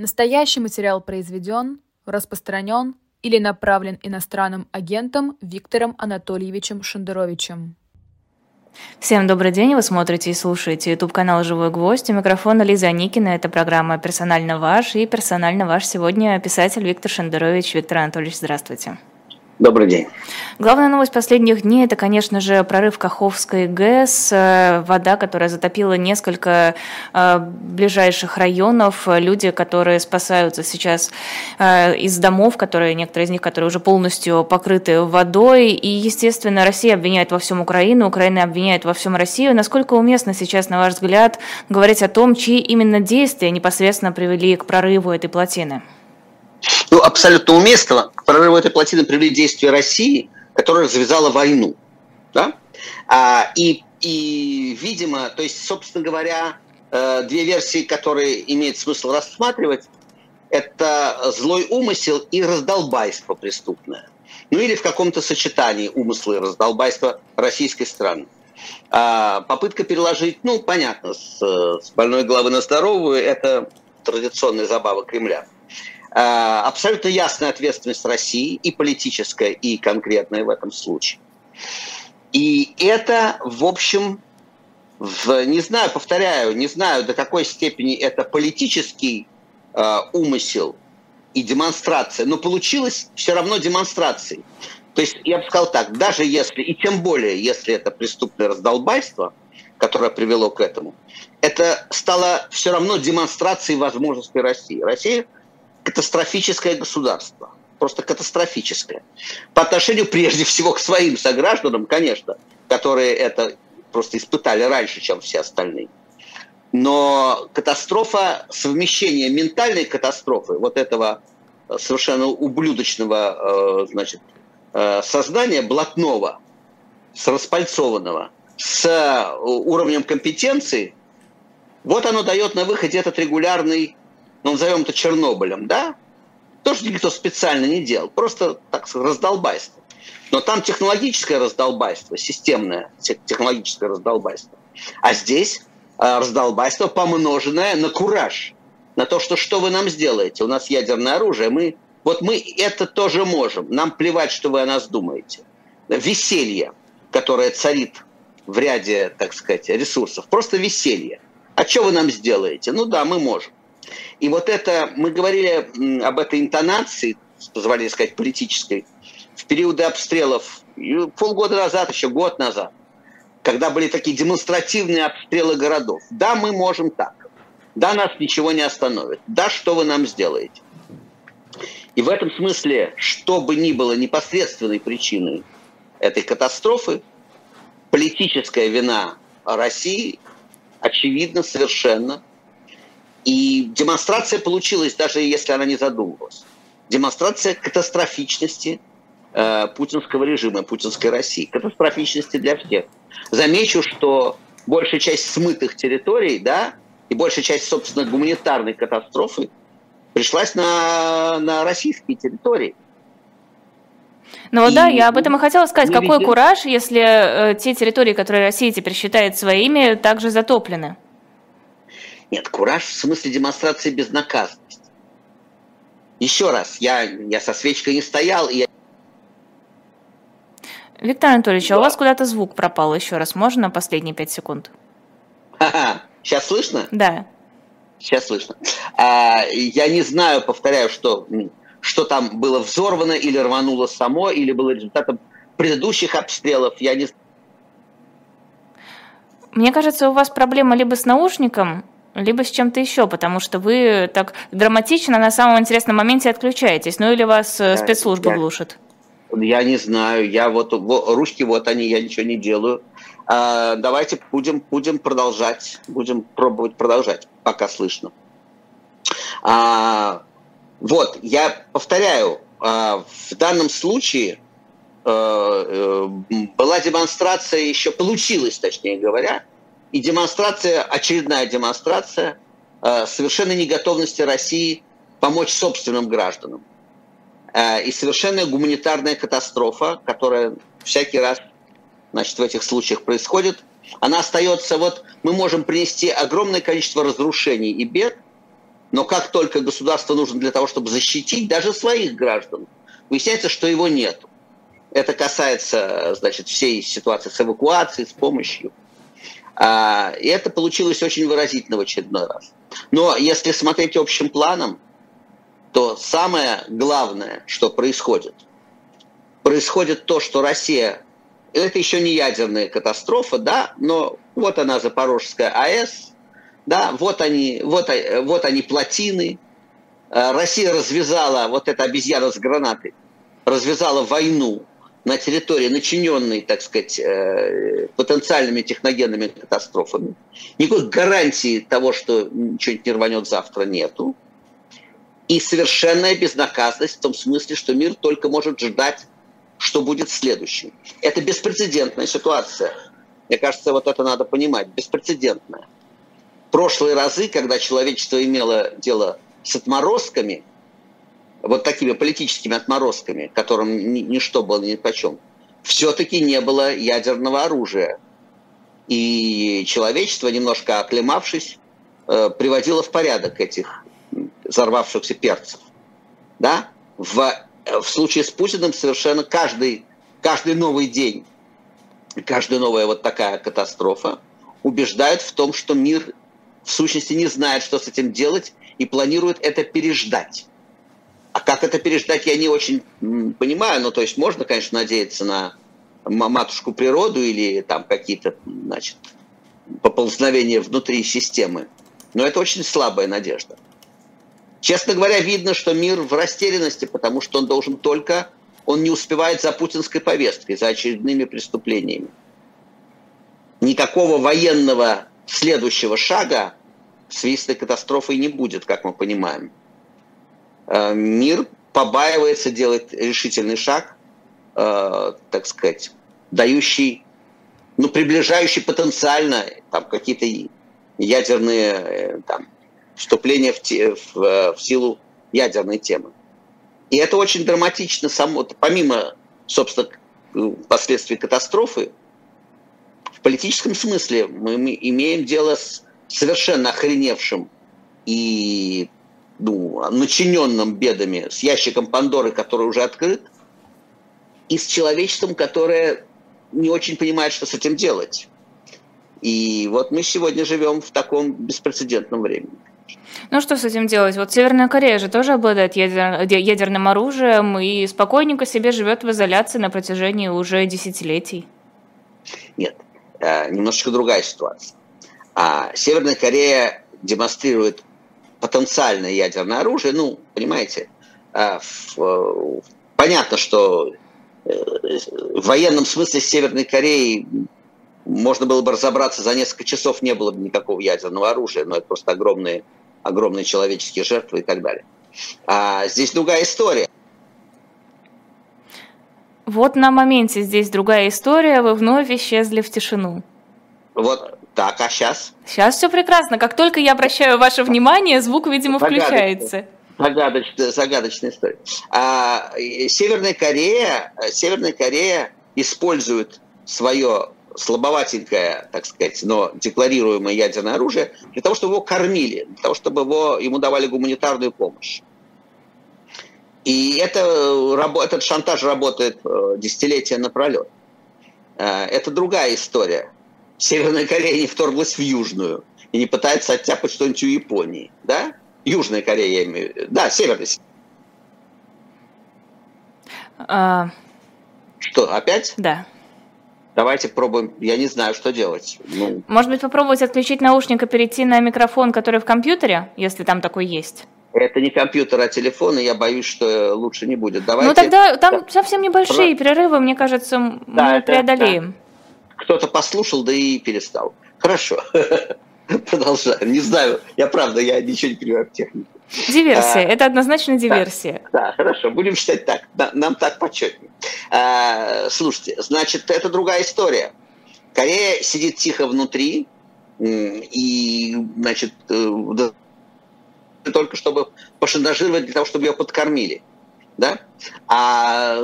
Настоящий материал произведен, распространен или направлен иностранным агентом Виктором Анатольевичем Шендеровичем. Всем добрый день, вы смотрите и слушаете YouTube канал «Живой гвоздь». У микрофона Лиза Никина, это программа «Персонально ваш» и «Персонально ваш» сегодня писатель Виктор Шендерович. Виктор Анатольевич, здравствуйте. Добрый день. Главная новость последних дней – это, конечно же, прорыв Каховской ГЭС, э, вода, которая затопила несколько э, ближайших районов, люди, которые спасаются сейчас э, из домов, которые, некоторые из них, которые уже полностью покрыты водой, и, естественно, Россия обвиняет во всем Украину, Украина обвиняет во всем Россию. Насколько уместно сейчас, на ваш взгляд, говорить о том, чьи именно действия непосредственно привели к прорыву этой плотины? Ну, абсолютно уместно к прорыву этой плотины привели действия России, которая завязала войну. Да? А, и, и, видимо, то есть, собственно говоря, э, две версии, которые имеет смысл рассматривать, это злой умысел и раздолбайство преступное. Ну или в каком-то сочетании умысла и раздолбайства российской страны. А попытка переложить, ну, понятно, с, с больной головы на здоровую, это традиционная забава Кремля. Э, абсолютно ясная ответственность России и политическая, и конкретная в этом случае. И это, в общем, в, не знаю, повторяю, не знаю, до какой степени это политический э, умысел и демонстрация, но получилось все равно демонстрацией. То есть я бы сказал так, даже если, и тем более, если это преступное раздолбайство, которое привело к этому, это стало все равно демонстрацией возможностей России. Россия катастрофическое государство. Просто катастрофическое. По отношению прежде всего к своим согражданам, конечно, которые это просто испытали раньше, чем все остальные. Но катастрофа, совмещение ментальной катастрофы, вот этого э, совершенно ублюдочного э, значит, э, сознания блатного, с распальцованного, с уровнем компетенции, вот оно дает на выходе этот регулярный ну, назовем это Чернобылем, да, тоже никто специально не делал, просто, так сказать, раздолбайство. Но там технологическое раздолбайство, системное технологическое раздолбайство. А здесь э, раздолбайство, помноженное на кураж, на то, что что вы нам сделаете. У нас ядерное оружие, мы, вот мы это тоже можем. Нам плевать, что вы о нас думаете. Веселье, которое царит в ряде, так сказать, ресурсов. Просто веселье. А что вы нам сделаете? Ну да, мы можем. И вот это, мы говорили об этой интонации, позволили сказать, политической, в периоды обстрелов полгода назад, еще год назад, когда были такие демонстративные обстрелы городов. Да, мы можем так. Да, нас ничего не остановит. Да, что вы нам сделаете? И в этом смысле, что бы ни было непосредственной причиной этой катастрофы, политическая вина России очевидно совершенно и демонстрация получилась, даже если она не задумывалась. Демонстрация катастрофичности э, путинского режима, путинской России. Катастрофичности для всех. Замечу, что большая часть смытых территорий, да, и большая часть, собственно, гуманитарной катастрофы пришлась на, на российские территории. Ну вот да, я об этом и хотела сказать. Какой везде... кураж, если э, те территории, которые Россия теперь считает своими, также затоплены? Нет, кураж в смысле демонстрации безнаказанности. Еще раз, я, я со свечкой не стоял, и я Виктор Анатольевич, да. а у вас куда-то звук пропал еще раз. Можно на последние пять секунд? Ага. Сейчас слышно? Да. Сейчас слышно. А, я не знаю, повторяю, что, что там было взорвано или рвануло само, или было результатом предыдущих обстрелов. Я не Мне кажется, у вас проблема либо с наушником, либо с чем-то еще, потому что вы так драматично на самом интересном моменте отключаетесь. Ну или вас э, спецслужбы я, глушат? Я не знаю. Я вот, вот ручки вот они, я ничего не делаю. А, давайте будем, будем продолжать, будем пробовать продолжать, пока слышно. А, вот, я повторяю, а, в данном случае а, была демонстрация еще, получилась, точнее говоря, и демонстрация, очередная демонстрация э, совершенной неготовности России помочь собственным гражданам. Э, и совершенная гуманитарная катастрофа, которая всякий раз значит, в этих случаях происходит, она остается, вот мы можем принести огромное количество разрушений и бед, Но как только государство нужно для того, чтобы защитить даже своих граждан, выясняется, что его нет. Это касается, значит, всей ситуации с эвакуацией, с помощью. А, и это получилось очень выразительно в очередной раз. Но если смотреть общим планом, то самое главное, что происходит, происходит то, что Россия, это еще не ядерная катастрофа, да, но вот она, Запорожская АЭС, да, вот они, вот, вот они плотины, э, Россия развязала, вот эта обезьяна с гранатой, развязала войну на территории, начиненной, так сказать, э, потенциальными техногенными катастрофами. Никакой гарантии того, что ничего не рванет завтра, нету. И совершенная безнаказанность в том смысле, что мир только может ждать, что будет следующим. Это беспрецедентная ситуация. Мне кажется, вот это надо понимать. Беспрецедентная. Прошлые разы, когда человечество имело дело с отморозками – вот такими политическими отморозками, которым ничто было ни почем, все-таки не было ядерного оружия. И человечество, немножко оклемавшись, э, приводило в порядок этих взорвавшихся перцев. Да? В, в случае с Путиным совершенно каждый, каждый новый день, каждая новая вот такая катастрофа убеждает в том, что мир в сущности не знает, что с этим делать, и планирует это переждать. А как это переждать, я не очень понимаю. Ну, то есть можно, конечно, надеяться на матушку природу или там какие-то, значит, поползновения внутри системы. Но это очень слабая надежда. Честно говоря, видно, что мир в растерянности, потому что он должен только, он не успевает за путинской повесткой, за очередными преступлениями. Никакого военного следующего шага в связи с этой катастрофой не будет, как мы понимаем. Э, мир побаивается делать решительный шаг, э, так сказать, дающий, ну, приближающий потенциально там, какие-то ядерные э, там, вступления в, те, в, в силу ядерной темы. И это очень драматично само, помимо, собственно, последствий катастрофы, в политическом смысле мы имеем дело с совершенно охреневшим и ну, начиненным бедами, с ящиком Пандоры, который уже открыт, и с человечеством, которое не очень понимает, что с этим делать. И вот мы сегодня живем в таком беспрецедентном времени. Ну что с этим делать? Вот Северная Корея же тоже обладает ядер... ядерным оружием и спокойненько себе живет в изоляции на протяжении уже десятилетий. Нет, э, немножечко другая ситуация. А Северная Корея демонстрирует потенциальное ядерное оружие, ну, понимаете, а, понятно, что э, в военном смысле с Северной Кореей можно было бы разобраться за несколько часов, не было бы никакого ядерного оружия, но это просто огромные, огромные человеческие жертвы и так далее. А здесь другая история. Вот на моменте здесь другая история, вы вновь исчезли в тишину. Вот так, а сейчас? Сейчас все прекрасно. Как только я обращаю ваше внимание, звук, видимо, включается. Загадочная, загадочная история. А, Северная Корея, Северная Корея использует свое слабоватенькое, так сказать, но декларируемое ядерное оружие для того, чтобы его кормили, для того, чтобы его, ему давали гуманитарную помощь. И это, этот шантаж работает э, десятилетия напролет. Э, это другая история. Северная Корея не вторглась в Южную и не пытается оттяпать что-нибудь у Японии, да? Южная Корея, я имею в виду. Да, Северная. А... Что, опять? Да. Давайте пробуем. Я не знаю, что делать. Ну... Может быть, попробовать отключить наушник и перейти на микрофон, который в компьютере, если там такой есть? Это не компьютер, а телефон, и я боюсь, что лучше не будет. Давайте... Ну тогда там да. совсем небольшие Про... перерывы, мне кажется, да, мы это, преодолеем. Да кто-то послушал, да и перестал. Хорошо. Продолжаем. Не знаю, я правда, я ничего не понимаю в технике. Диверсия, а, это однозначно диверсия. Да, да, хорошо, будем считать так, нам так почетнее. А, слушайте, значит, это другая история. Корея сидит тихо внутри, и, значит, э, только чтобы пошантажировать для того, чтобы ее подкормили. Да? А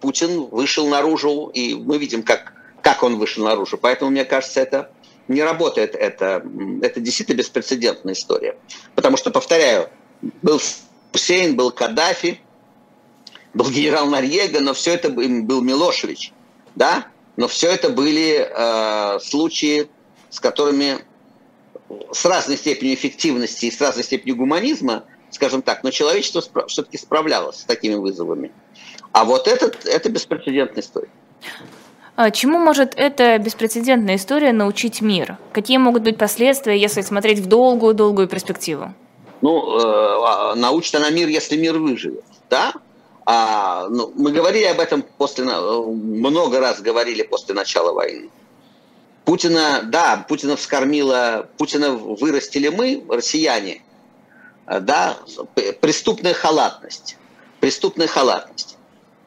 Путин вышел наружу, и мы видим, как как он вышел наружу. Поэтому, мне кажется, это не работает это. Это действительно беспрецедентная история. Потому что, повторяю, был Хусейн, был Каддафи, был генерал Нарьега, но все это был Милошевич, да? Но все это были э, случаи, с которыми с разной степенью эффективности и с разной степенью гуманизма, скажем так, но человечество все-таки справлялось с такими вызовами. А вот этот, это беспрецедентная история. А чему может эта беспрецедентная история научить мир? Какие могут быть последствия, если смотреть в долгую-долгую перспективу? Ну, э, а, научит она мир, если мир выживет, да? А, ну, мы говорили об этом после, много раз говорили после начала войны. Путина, да, Путина вскормила, Путина вырастили мы, россияне, да, преступная халатность, преступная халатность.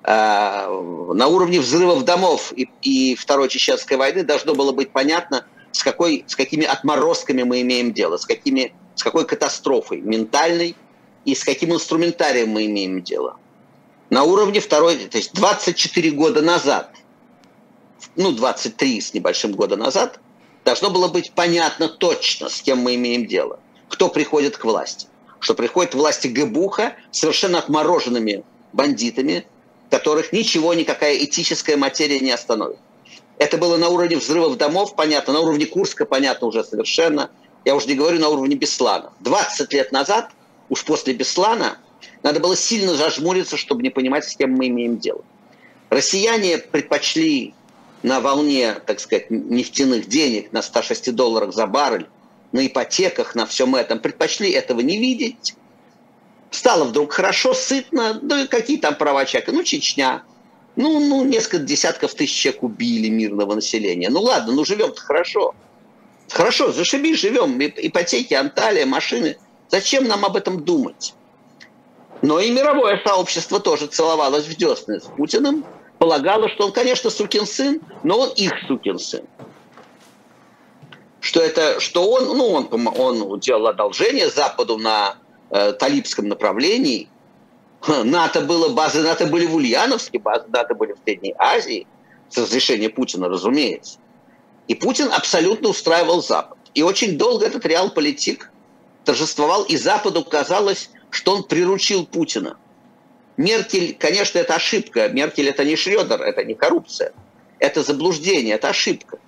Э, на уровне взрывов домов и, и Второй Чеченской войны должно было быть понятно, с, какой, с какими отморозками мы имеем дело, с, какими, с какой катастрофой ментальной и с каким инструментарием мы имеем дело. На уровне второй, то есть 24 года назад, ну 23 с небольшим года назад, должно было быть понятно точно, с кем мы имеем дело, кто приходит к власти. Что приходит к власти Гебуха совершенно отмороженными бандитами, которых ничего, никакая этическая материя не остановит. Это было на уровне взрывов домов, понятно, на уровне Курска, понятно уже совершенно. Я уже не говорю на уровне Беслана. 20 лет назад, уж после Беслана, надо было сильно зажмуриться, чтобы не понимать, с кем мы имеем дело. Россияне предпочли на волне, так сказать, нефтяных денег, на 106 долларах за баррель, на ипотеках, на всем этом, предпочли этого не видеть, Стало вдруг хорошо, сытно, да какие там права человека? Ну, Чечня. Ну, ну, несколько десятков тысяч человек убили мирного населения. Ну, ладно, ну, живем-то хорошо. Хорошо, зашибись, живем. Ипотеки, Анталия, машины. Зачем нам об этом думать? Но и мировое сообщество тоже целовалось в десны с Путиным, полагало, что он, конечно, сукин сын, но он их сукин сын. Что это, что он, ну, он, он делал одолжение Западу на э, талибском направлении. НАТО было, базы НАТО были в Ульяновске, базы НАТО были в Средней Азии, с разрешения Путина, разумеется. И Путин абсолютно устраивал Запад. И очень долго этот реал-политик торжествовал, и Западу казалось, что он приручил Путина. Меркель, конечно, это ошибка. Меркель это не Шредер, это не коррупция. Это заблуждение, это ошибка.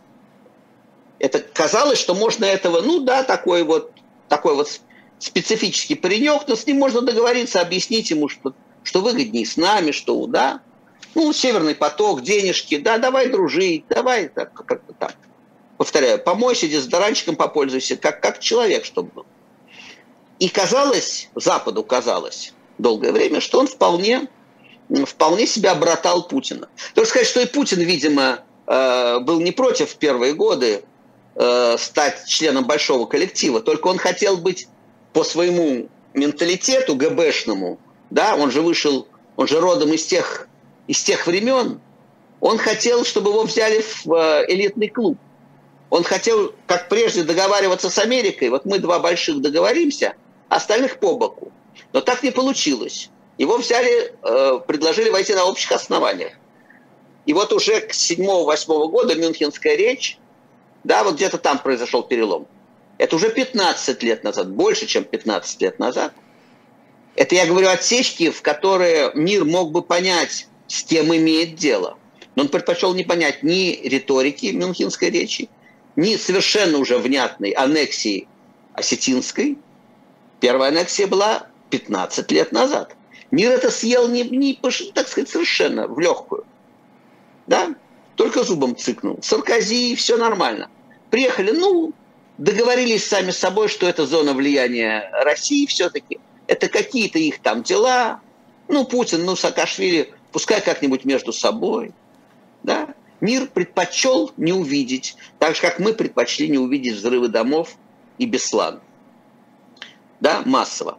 Это казалось, что можно этого, ну да, такой вот, такой вот специфический паренек, но с ним можно договориться, объяснить ему, что, что выгоднее с нами, что, да, ну, Северный поток, денежки, да, давай дружить, давай так, как-то так. Повторяю, помойся дезодорантчиком, попользуйся, как, как человек, чтобы был. И казалось, Западу казалось долгое время, что он вполне, вполне себя обратал Путина. Только сказать, что и Путин, видимо, э, был не против в первые годы э, стать членом большого коллектива, только он хотел быть по своему менталитету ГБшному, да, он же вышел, он же родом из тех, из тех времен, он хотел, чтобы его взяли в э, элитный клуб. Он хотел, как прежде, договариваться с Америкой. Вот мы два больших договоримся, остальных по боку. Но так не получилось. Его взяли, э, предложили войти на общих основаниях. И вот уже к 7-8 года Мюнхенская речь, да, вот где-то там произошел перелом. Это уже 15 лет назад, больше, чем 15 лет назад. Это я говорю отсечки, в которые мир мог бы понять, с кем имеет дело. Но он предпочел не понять ни риторики Мюнхенской речи, ни совершенно уже внятной аннексии осетинской. Первая аннексия была 15 лет назад. Мир это съел не, не так сказать, совершенно в легкую. Да? Только зубом цыкнул. Саркози, все нормально. Приехали, ну, договорились сами с собой, что это зона влияния России все-таки. Это какие-то их там дела. Ну, Путин, ну, Саакашвили, пускай как-нибудь между собой. Да? Мир предпочел не увидеть, так же, как мы предпочли не увидеть взрывы домов и Беслан. Да, массово.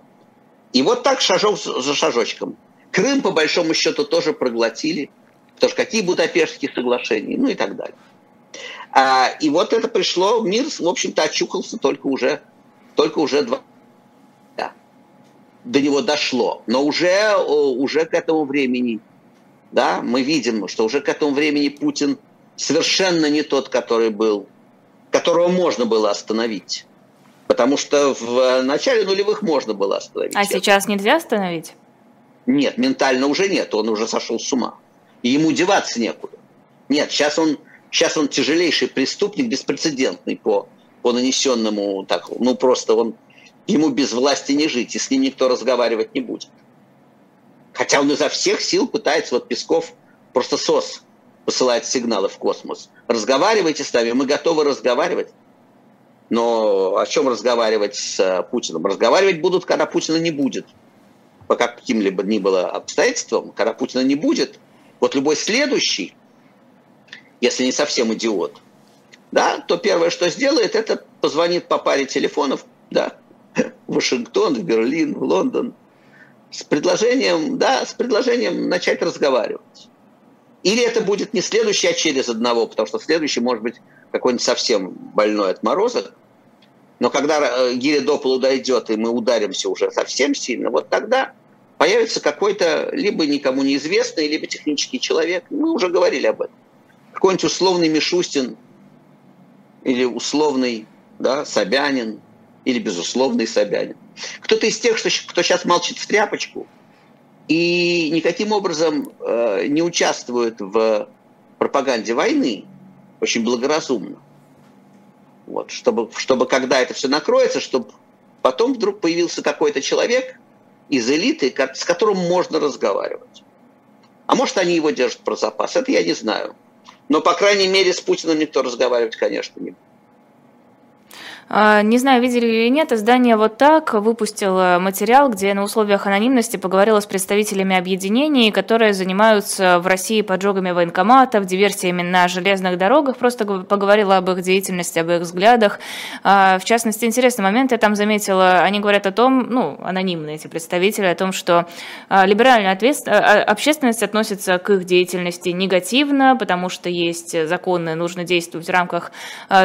И вот так шажок за шажочком. Крым, по большому счету, тоже проглотили. Потому что какие Будапештские соглашения, ну и так далее. А, и вот это пришло, мир, в общем-то, очухался только уже, только уже два да, до него дошло. Но уже, уже к этому времени, да, мы видим, что уже к этому времени Путин совершенно не тот, который был которого можно было остановить. Потому что в начале нулевых можно было остановить. А сейчас нельзя остановить? Нет, ментально уже нет, он уже сошел с ума. И ему деваться некуда. Нет, сейчас он, сейчас он тяжелейший преступник, беспрецедентный по, по нанесенному, так, ну просто он, ему без власти не жить, и с ним никто разговаривать не будет. Хотя он изо всех сил пытается, вот Песков просто СОС посылает сигналы в космос. Разговаривайте с нами, мы готовы разговаривать. Но о чем разговаривать с э, Путиным? Разговаривать будут, когда Путина не будет. По каким-либо ни было обстоятельствам, когда Путина не будет, вот любой следующий, если не совсем идиот, да, то первое, что сделает, это позвонит по паре телефонов, да, в Вашингтон, в Берлин, в Лондон, с предложением, да, с предложением начать разговаривать. Или это будет не следующий, а через одного, потому что следующий может быть какой-нибудь совсем больной отморозок. Но когда э, гиря до полу дойдет, и мы ударимся уже совсем сильно, вот тогда появится какой-то либо никому неизвестный, либо технический человек. Мы уже говорили об этом. Какой-нибудь условный Мишустин или условный да, Собянин или безусловный Собянин. Кто-то из тех, кто, сейчас молчит в тряпочку – и никаким образом э, не участвуют в пропаганде войны очень благоразумно. Вот, чтобы, чтобы когда это все накроется, чтобы потом вдруг появился какой-то человек из элиты, с которым можно разговаривать. А может, они его держат про запас, это я не знаю. Но, по крайней мере, с Путиным никто разговаривать, конечно, не будет. А, не знаю, видели или нет, издание «Вот так» выпустило материал, где на условиях анонимности поговорила с представителями объединений, которые занимаются в России поджогами военкоматов, диверсиями на железных дорогах, просто поговорила об их деятельности, об их взглядах. А, в частности, интересный момент я там заметила, они говорят о том, ну, анонимные эти представители, о том, что а, либеральная общественность относится к их деятельности негативно, потому что есть законы, нужно действовать в рамках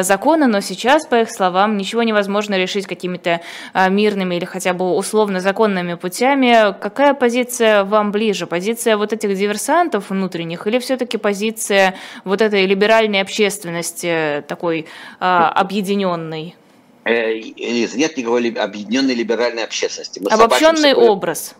закона, но сейчас, по их словам, там ничего невозможно решить какими-то а, мирными или хотя бы условно законными путями. Какая позиция вам ближе? Позиция вот этих диверсантов внутренних или все-таки позиция вот этой либеральной общественности, такой а, объединенной? Э, Лиза, нет никакой объединенной либеральной общественности. Мы Обобщенный образ.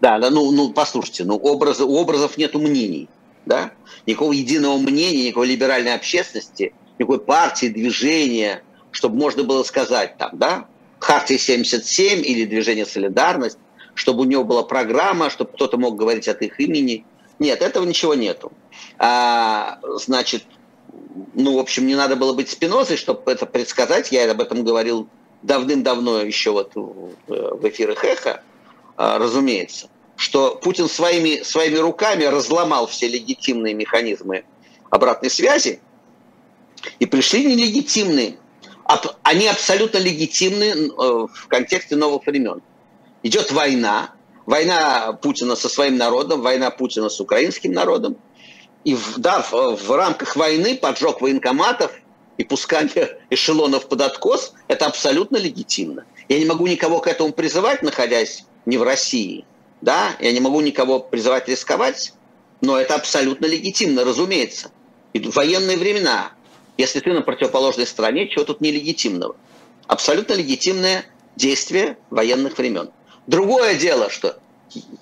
Да, да, ну, ну послушайте, ну образы, у образов нету мнений, да, никакого единого мнения, никакой либеральной общественности, никакой партии, движения, чтобы можно было сказать там, да, Хартия 77 или Движение Солидарность, чтобы у него была программа, чтобы кто-то мог говорить от их имени. Нет, этого ничего нету. А, значит, ну, в общем, не надо было быть спинозой, чтобы это предсказать. Я об этом говорил давным-давно еще вот в эфирах «Эхо», а, разумеется, что Путин своими, своими руками разломал все легитимные механизмы обратной связи, и пришли нелегитимные они абсолютно легитимны э, в контексте новых времен. Идет война, война Путина со своим народом, война Путина с украинским народом. И да, в, в рамках войны поджог военкоматов и пускание эшелонов под откос – это абсолютно легитимно. Я не могу никого к этому призывать, находясь не в России. Да? Я не могу никого призывать рисковать, но это абсолютно легитимно, разумеется. И военные времена если ты на противоположной стороне, чего тут нелегитимного? Абсолютно легитимное действие военных времен. Другое дело, что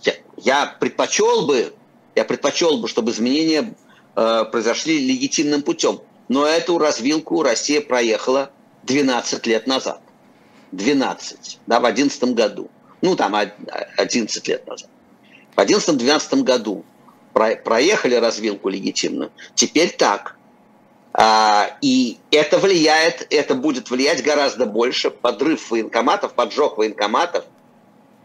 я, я предпочел бы, я предпочел бы, чтобы изменения э, произошли легитимным путем. Но эту развилку Россия проехала 12 лет назад. 12, да, в 11 году. Ну, там 11 лет назад. В 11-12 году проехали развилку легитимную. Теперь так. А, и это влияет, это будет влиять гораздо больше. Подрыв военкоматов, поджог военкоматов,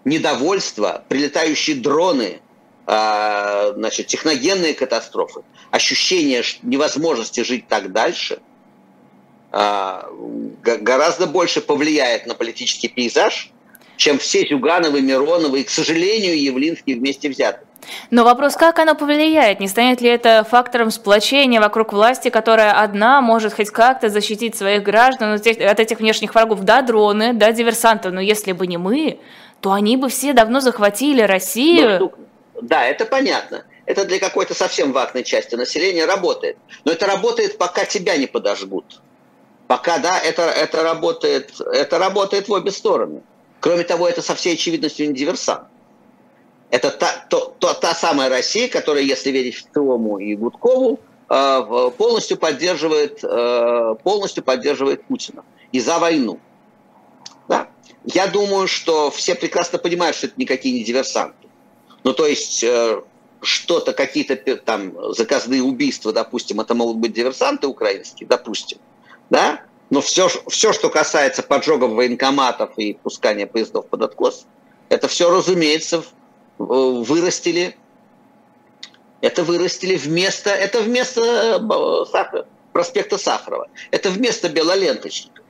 недовольство, прилетающие дроны, а, значит, техногенные катастрофы, ощущение невозможности жить так дальше а, гораздо больше повлияет на политический пейзаж, чем все Зюгановы, Мироновы и, к сожалению, Явлинские вместе взятые. Но вопрос, как оно повлияет? Не станет ли это фактором сплочения вокруг власти, которая одна может хоть как-то защитить своих граждан от этих внешних врагов? Да, дроны, да, диверсанты, но если бы не мы, то они бы все давно захватили Россию. Ну, да, это понятно. Это для какой-то совсем ватной части населения работает. Но это работает, пока тебя не подожгут. Пока, да, это, это, работает, это работает в обе стороны. Кроме того, это со всей очевидностью не диверсант. Это та, то, то, та самая Россия, которая, если верить в Тому и Гудкову, э, полностью поддерживает, э, полностью поддерживает Путина и за войну. Да? Я думаю, что все прекрасно понимают, что это никакие не диверсанты. Ну, то есть э, что-то, какие-то там заказные убийства, допустим, это могут быть диверсанты украинские, допустим, да? Но все, все, что касается поджогов военкоматов и пускания поездов под откос, это все, разумеется, вырастили. Это вырастили вместо, это вместо э, Сахара, проспекта Сахарова. Это вместо белоленточников.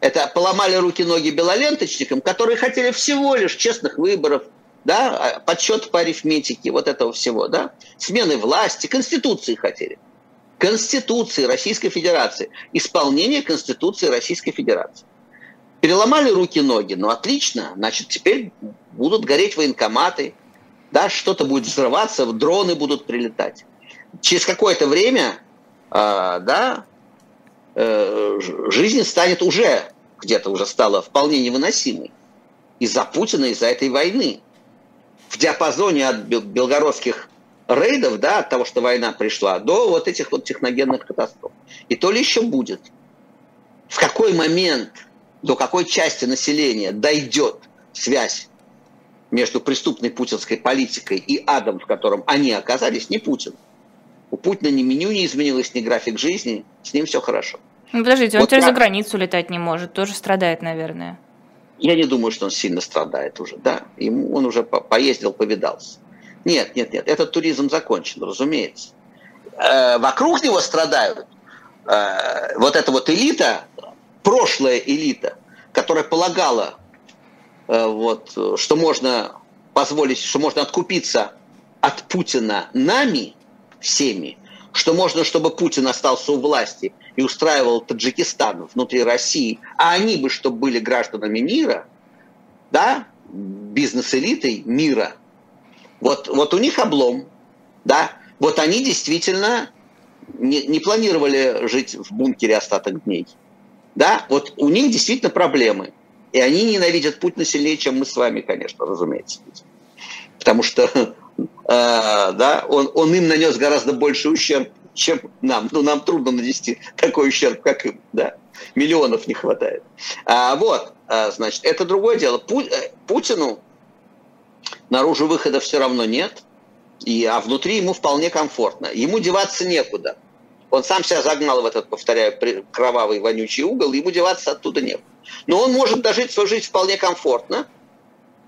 Это поломали руки-ноги белоленточникам, которые хотели всего лишь честных выборов, да, а, подсчет по арифметике, вот этого всего, да, смены власти, конституции хотели. Конституции Российской Федерации, исполнение Конституции Российской Федерации. Переломали руки-ноги, ну отлично, значит, теперь будут гореть военкоматы, да, что-то будет взрываться, дроны будут прилетать. Через какое-то время, э, да, э, жизнь станет уже, где-то уже стала вполне невыносимой. Из-за Путина, из-за этой войны. В диапазоне от белгородских рейдов, да, от того, что война пришла, до вот этих вот техногенных катастроф. И то ли еще будет. В какой момент, до какой части населения дойдет связь между преступной путинской политикой и адом, в котором они оказались, не Путин. У Путина ни меню не изменилось, ни график жизни, с ним все хорошо. Ну, подождите, он вот теперь как... за границу летать не может, тоже страдает, наверное. Я не думаю, что он сильно страдает уже, да. Ему, он уже по поездил, повидался. Нет, нет, нет, этот туризм закончен, разумеется. Э, вокруг него страдают э, вот эта вот элита, прошлая элита, которая полагала, э, вот, что можно позволить, что можно откупиться от Путина нами всеми, что можно, чтобы Путин остался у власти и устраивал Таджикистан внутри России, а они бы, чтобы были гражданами мира, да, бизнес-элитой мира – вот, вот у них облом, да. Вот они действительно не, не планировали жить в бункере остаток дней. Да, вот у них действительно проблемы. И они ненавидят Путина сильнее, чем мы с вами, конечно, разумеется. Потому что э, да, он, он им нанес гораздо больше ущерб, чем нам. Ну, нам трудно нанести такой ущерб, как им. Да? Миллионов не хватает. А, вот, а, значит, это другое дело. Пу, э, Путину наружу выхода все равно нет, и, а внутри ему вполне комфортно. Ему деваться некуда. Он сам себя загнал в этот, повторяю, кровавый вонючий угол, ему деваться оттуда нет. Но он может дожить свою жизнь вполне комфортно,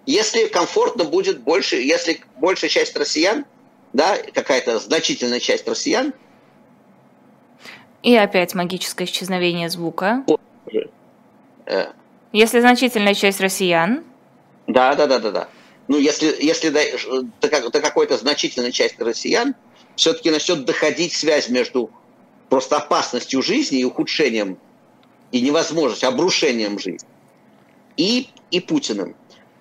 если комфортно будет больше, если большая часть россиян, да, какая-то значительная часть россиян. И опять магическое исчезновение звука. Э. Если значительная часть россиян. Да, да, да, да, да ну, если, если до, до, до какой-то значительной части россиян все-таки начнет доходить связь между просто опасностью жизни и ухудшением, и невозможностью, обрушением жизни, и, и Путиным.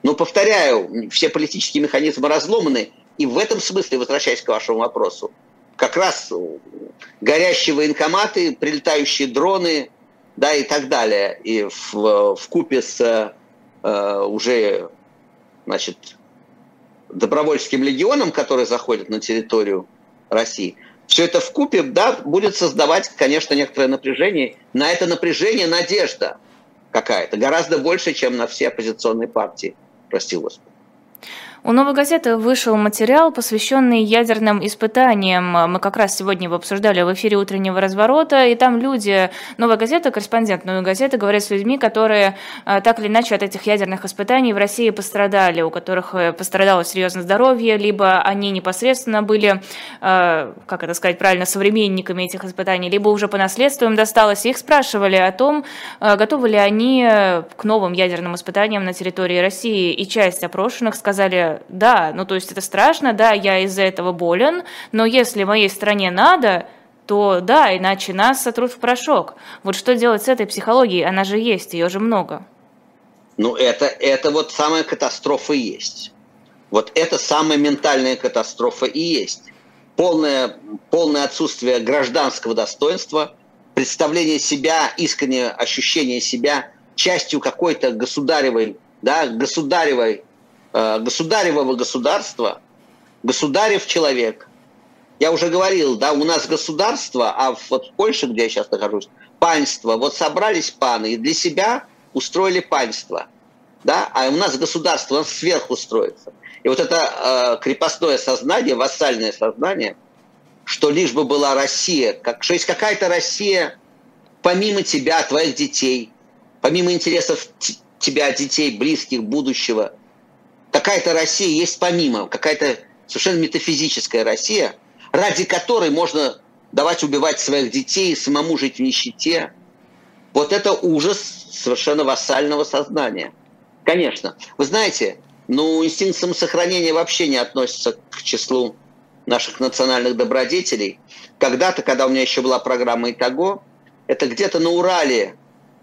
Но, повторяю, все политические механизмы разломаны, и в этом смысле, возвращаясь к вашему вопросу, как раз горящие военкоматы, прилетающие дроны, да, и так далее, и в, в купе с э, уже значит, добровольческим легионам, которые заходят на территорию России, все это в купе, да, будет создавать, конечно, некоторое напряжение. На это напряжение надежда какая-то, гораздо больше, чем на все оппозиционные партии, прости Господи. У «Новой газеты» вышел материал, посвященный ядерным испытаниям. Мы как раз сегодня его обсуждали в эфире «Утреннего разворота», и там люди, «Новая газета», корреспондент «Новой газеты» говорят с людьми, которые э, так или иначе от этих ядерных испытаний в России пострадали, у которых э, пострадало серьезно здоровье, либо они непосредственно были, э, как это сказать правильно, современниками этих испытаний, либо уже по наследству им досталось. Их спрашивали о том, готовы ли они к новым ядерным испытаниям на территории России, и часть опрошенных сказали да, ну то есть это страшно, да, я из-за этого болен, но если моей стране надо, то да, иначе нас сотрут в порошок. Вот что делать с этой психологией? Она же есть, ее же много. Ну, это, это вот самая катастрофа и есть. Вот это самая ментальная катастрофа и есть. Полное, полное отсутствие гражданского достоинства, представление себя, искреннее ощущение себя частью какой-то государевой, да, государевой, государевого государства, государев человек. Я уже говорил, да, у нас государство, а вот в Польше, где я сейчас нахожусь, панство. Вот собрались паны и для себя устроили панство. Да? А у нас государство, нас сверху строится. И вот это э, крепостное сознание, вассальное сознание, что лишь бы была Россия, как, что есть какая-то Россия помимо тебя, твоих детей, помимо интересов тебя, детей, близких, будущего, какая-то Россия есть помимо, какая-то совершенно метафизическая Россия, ради которой можно давать убивать своих детей, самому жить в нищете. Вот это ужас совершенно вассального сознания. Конечно. Вы знаете, ну, инстинкт самосохранения вообще не относится к числу наших национальных добродетелей. Когда-то, когда у меня еще была программа «Итого», это где-то на Урале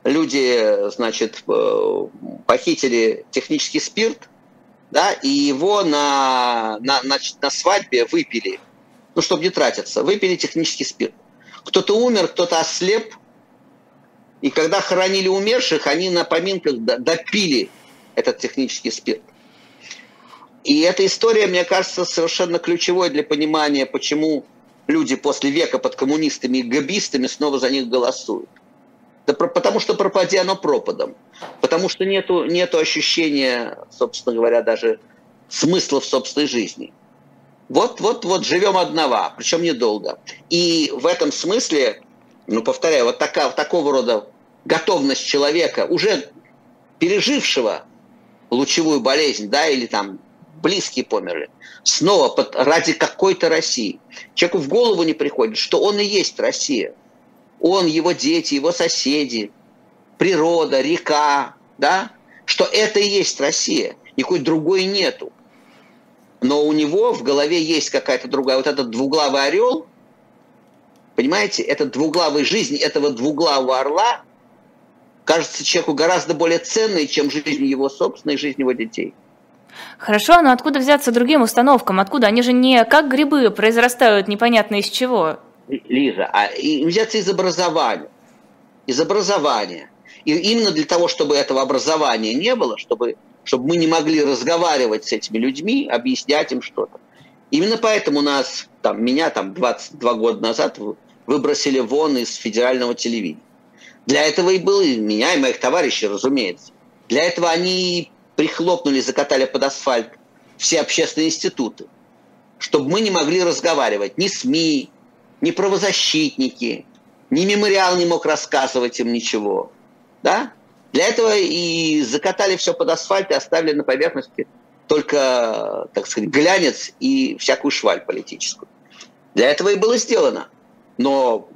люди, значит, э, похитили технический спирт, да, и его на, на, на, на свадьбе выпили – ну, чтобы не тратиться, выпили технический спирт. Кто-то умер, кто-то ослеп, и когда хоронили умерших, они на поминках допили этот технический спирт. И эта история, мне кажется, совершенно ключевой для понимания, почему люди после века под коммунистами и габистами снова за них голосуют. Да потому что пропади оно пропадом. Потому что нету, нету ощущения, собственно говоря, даже смысла в собственной жизни. Вот, вот, вот живем одного, причем недолго. И в этом смысле, ну, повторяю, вот такая, такого рода готовность человека, уже пережившего лучевую болезнь, да, или там близкие померли, снова под, ради какой-то России. Человеку в голову не приходит, что он и есть Россия. Он, его дети, его соседи, природа, река, да, что это и есть Россия. Никакой другой нету но у него в голове есть какая-то другая. Вот этот двуглавый орел, понимаете, этот двуглавый жизнь этого двуглавого орла кажется человеку гораздо более ценной, чем жизнь его собственной, жизнь его детей. Хорошо, но откуда взяться другим установкам? Откуда? Они же не как грибы произрастают непонятно из чего. Лиза, а им взяться из образования. Из образования. И именно для того, чтобы этого образования не было, чтобы чтобы мы не могли разговаривать с этими людьми, объяснять им что-то. Именно поэтому нас, там, меня там 22 года назад выбросили вон из федерального телевидения. Для этого и было и меня, и моих товарищей, разумеется. Для этого они прихлопнули, закатали под асфальт все общественные институты, чтобы мы не могли разговаривать ни СМИ, ни правозащитники, ни мемориал не мог рассказывать им ничего. Да? Для этого и закатали все под асфальт и оставили на поверхности только, так сказать, глянец и всякую шваль политическую. Для этого и было сделано. Но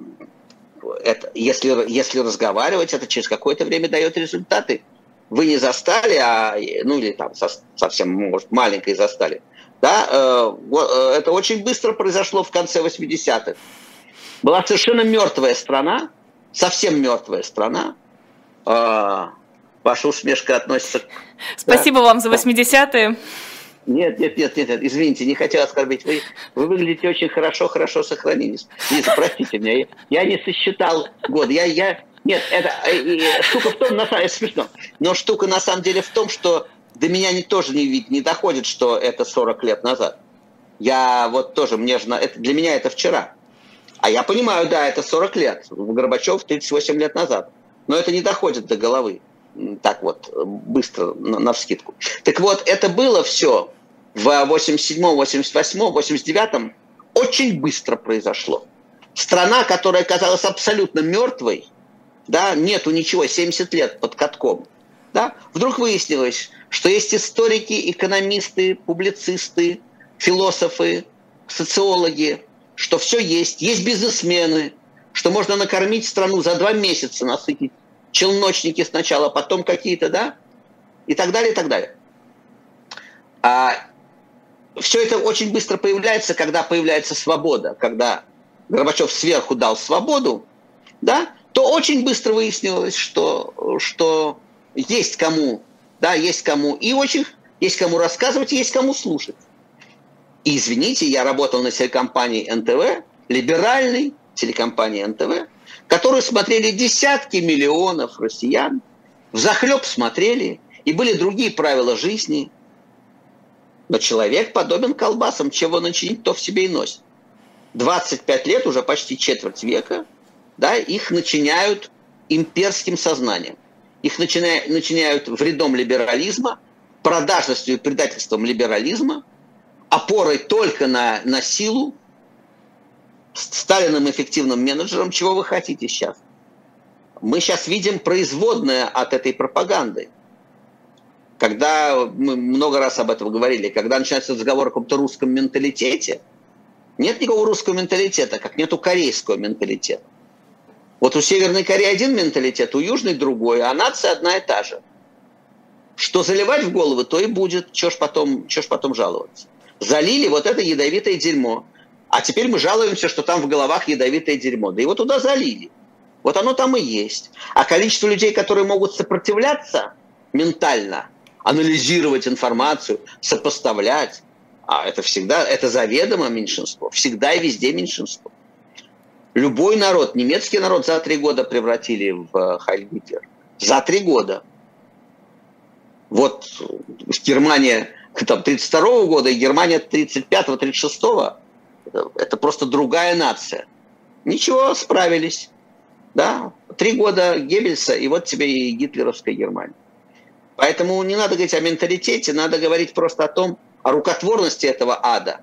это, если, если разговаривать, это через какое-то время дает результаты. Вы не застали, а, ну или там совсем, может, маленькой застали. Да, э, э, это очень быстро произошло в конце 80-х. Была совершенно мертвая страна, совсем мертвая страна, а, ваша усмешка относится... Спасибо да? вам за 80-е. Нет, нет, нет, нет, нет, извините, не хотел оскорбить. Вы, вы выглядите очень хорошо, хорошо сохранились. Лиза, простите меня, я, я не сосчитал год. Я, я, нет, это и, штука в том, на самом деле, смешно, но штука на самом деле в том, что до меня не, тоже не, не доходит, что это 40 лет назад. Я вот тоже, мне же, это, для меня это вчера. А я понимаю, да, это 40 лет. Горбачев 38 лет назад но это не доходит до головы так вот быстро, на, на вскидку. Так вот, это было все в 87-м, 88-м, 89-м очень быстро произошло. Страна, которая казалась абсолютно мертвой, да, нету ничего, 70 лет под катком, да, вдруг выяснилось, что есть историки, экономисты, публицисты, философы, социологи, что все есть, есть бизнесмены, что можно накормить страну за два месяца, насытить челночники сначала, потом какие-то, да, и так далее, и так далее. А все это очень быстро появляется, когда появляется свобода, когда Горбачев сверху дал свободу, да, то очень быстро выяснилось, что, что есть кому, да, есть кому, и очень есть кому рассказывать, есть кому слушать. И извините, я работал на телекомпании НТВ, либеральной телекомпании НТВ, которую смотрели десятки миллионов россиян, в захлеб смотрели, и были другие правила жизни. Но человек подобен колбасам, чего начинить, то в себе и носит. 25 лет, уже почти четверть века, да, их начиняют имперским сознанием. Их начиняют, начиняют вредом либерализма, продажностью и предательством либерализма, опорой только на, на силу, Сталиным эффективным менеджером, чего вы хотите сейчас? Мы сейчас видим производное от этой пропаганды. Когда мы много раз об этом говорили, когда начинается разговор о каком-то русском менталитете, нет никакого русского менталитета, как нету корейского менталитета. Вот у Северной Кореи один менталитет, у Южной другой, а нация одна и та же. Что заливать в головы, то и будет. Чего ж потом, чё ж потом жаловаться? Залили вот это ядовитое дерьмо. А теперь мы жалуемся, что там в головах ядовитое дерьмо. Да его туда залили. Вот оно там и есть. А количество людей, которые могут сопротивляться ментально, анализировать информацию, сопоставлять, а это всегда, это заведомо меньшинство. Всегда и везде меньшинство. Любой народ, немецкий народ за три года превратили в э, Хайль Гитлер. За три года. Вот Германия там, 32 года и Германия 35-36 это просто другая нация. Ничего, справились. Да? Три года Геббельса, и вот тебе и гитлеровская Германия. Поэтому не надо говорить о менталитете, надо говорить просто о том, о рукотворности этого ада.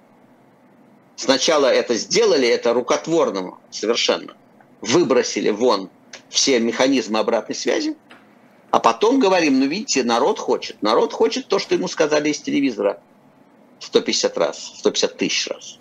Сначала это сделали, это рукотворным совершенно. Выбросили вон все механизмы обратной связи, а потом говорим, ну видите, народ хочет. Народ хочет то, что ему сказали из телевизора 150 раз, 150 тысяч раз.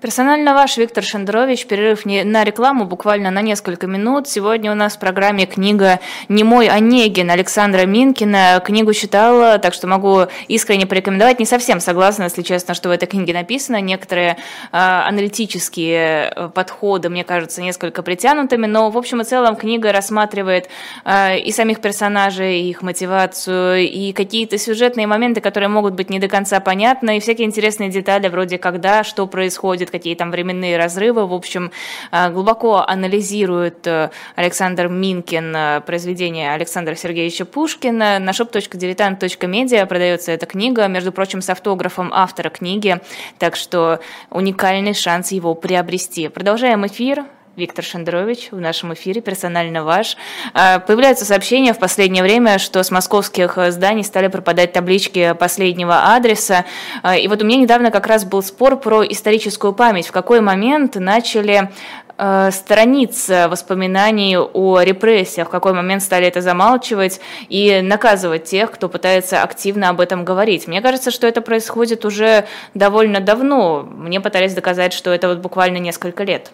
Персонально ваш Виктор Шендерович. Перерыв не на рекламу, буквально на несколько минут. Сегодня у нас в программе книга «Не мой Онегин» Александра Минкина. Книгу читала, так что могу искренне порекомендовать. Не совсем согласна, если честно, что в этой книге написано. Некоторые э, аналитические подходы, мне кажутся, несколько притянутыми, но в общем и целом книга рассматривает э, и самих персонажей, и их мотивацию, и какие-то сюжетные моменты, которые могут быть не до конца понятны, и всякие интересные детали, вроде когда, что происходит, происходят, какие там временные разрывы. В общем, э, глубоко анализирует э, Александр Минкин э, произведение Александра Сергеевича Пушкина. На shop.diletant.media продается эта книга, между прочим, с автографом автора книги, так что уникальный шанс его приобрести. Продолжаем эфир. Виктор Шендерович в нашем эфире, персонально ваш. А, появляются сообщения в последнее время, что с московских зданий стали пропадать таблички последнего адреса. А, и вот у меня недавно как раз был спор про историческую память. В какой момент начали а, сторониться воспоминаний о репрессиях, в какой момент стали это замалчивать и наказывать тех, кто пытается активно об этом говорить. Мне кажется, что это происходит уже довольно давно. Мне пытались доказать, что это вот буквально несколько лет.